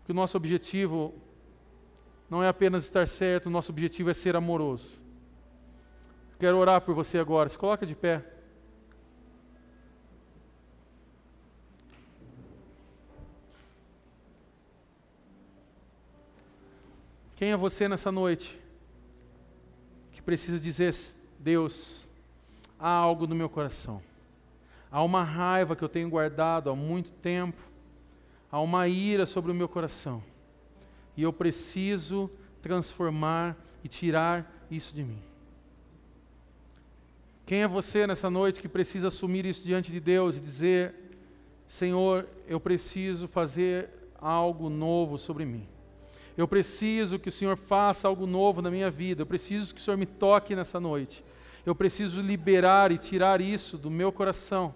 Que o nosso objetivo não é apenas estar certo, o nosso objetivo é ser amoroso. Quero orar por você agora. Se coloca de pé. Quem é você nessa noite que precisa dizer, Deus, há algo no meu coração, há uma raiva que eu tenho guardado há muito tempo, há uma ira sobre o meu coração, e eu preciso transformar e tirar isso de mim. Quem é você nessa noite que precisa assumir isso diante de Deus e dizer: Senhor, eu preciso fazer algo novo sobre mim? Eu preciso que o Senhor faça algo novo na minha vida. Eu preciso que o Senhor me toque nessa noite. Eu preciso liberar e tirar isso do meu coração.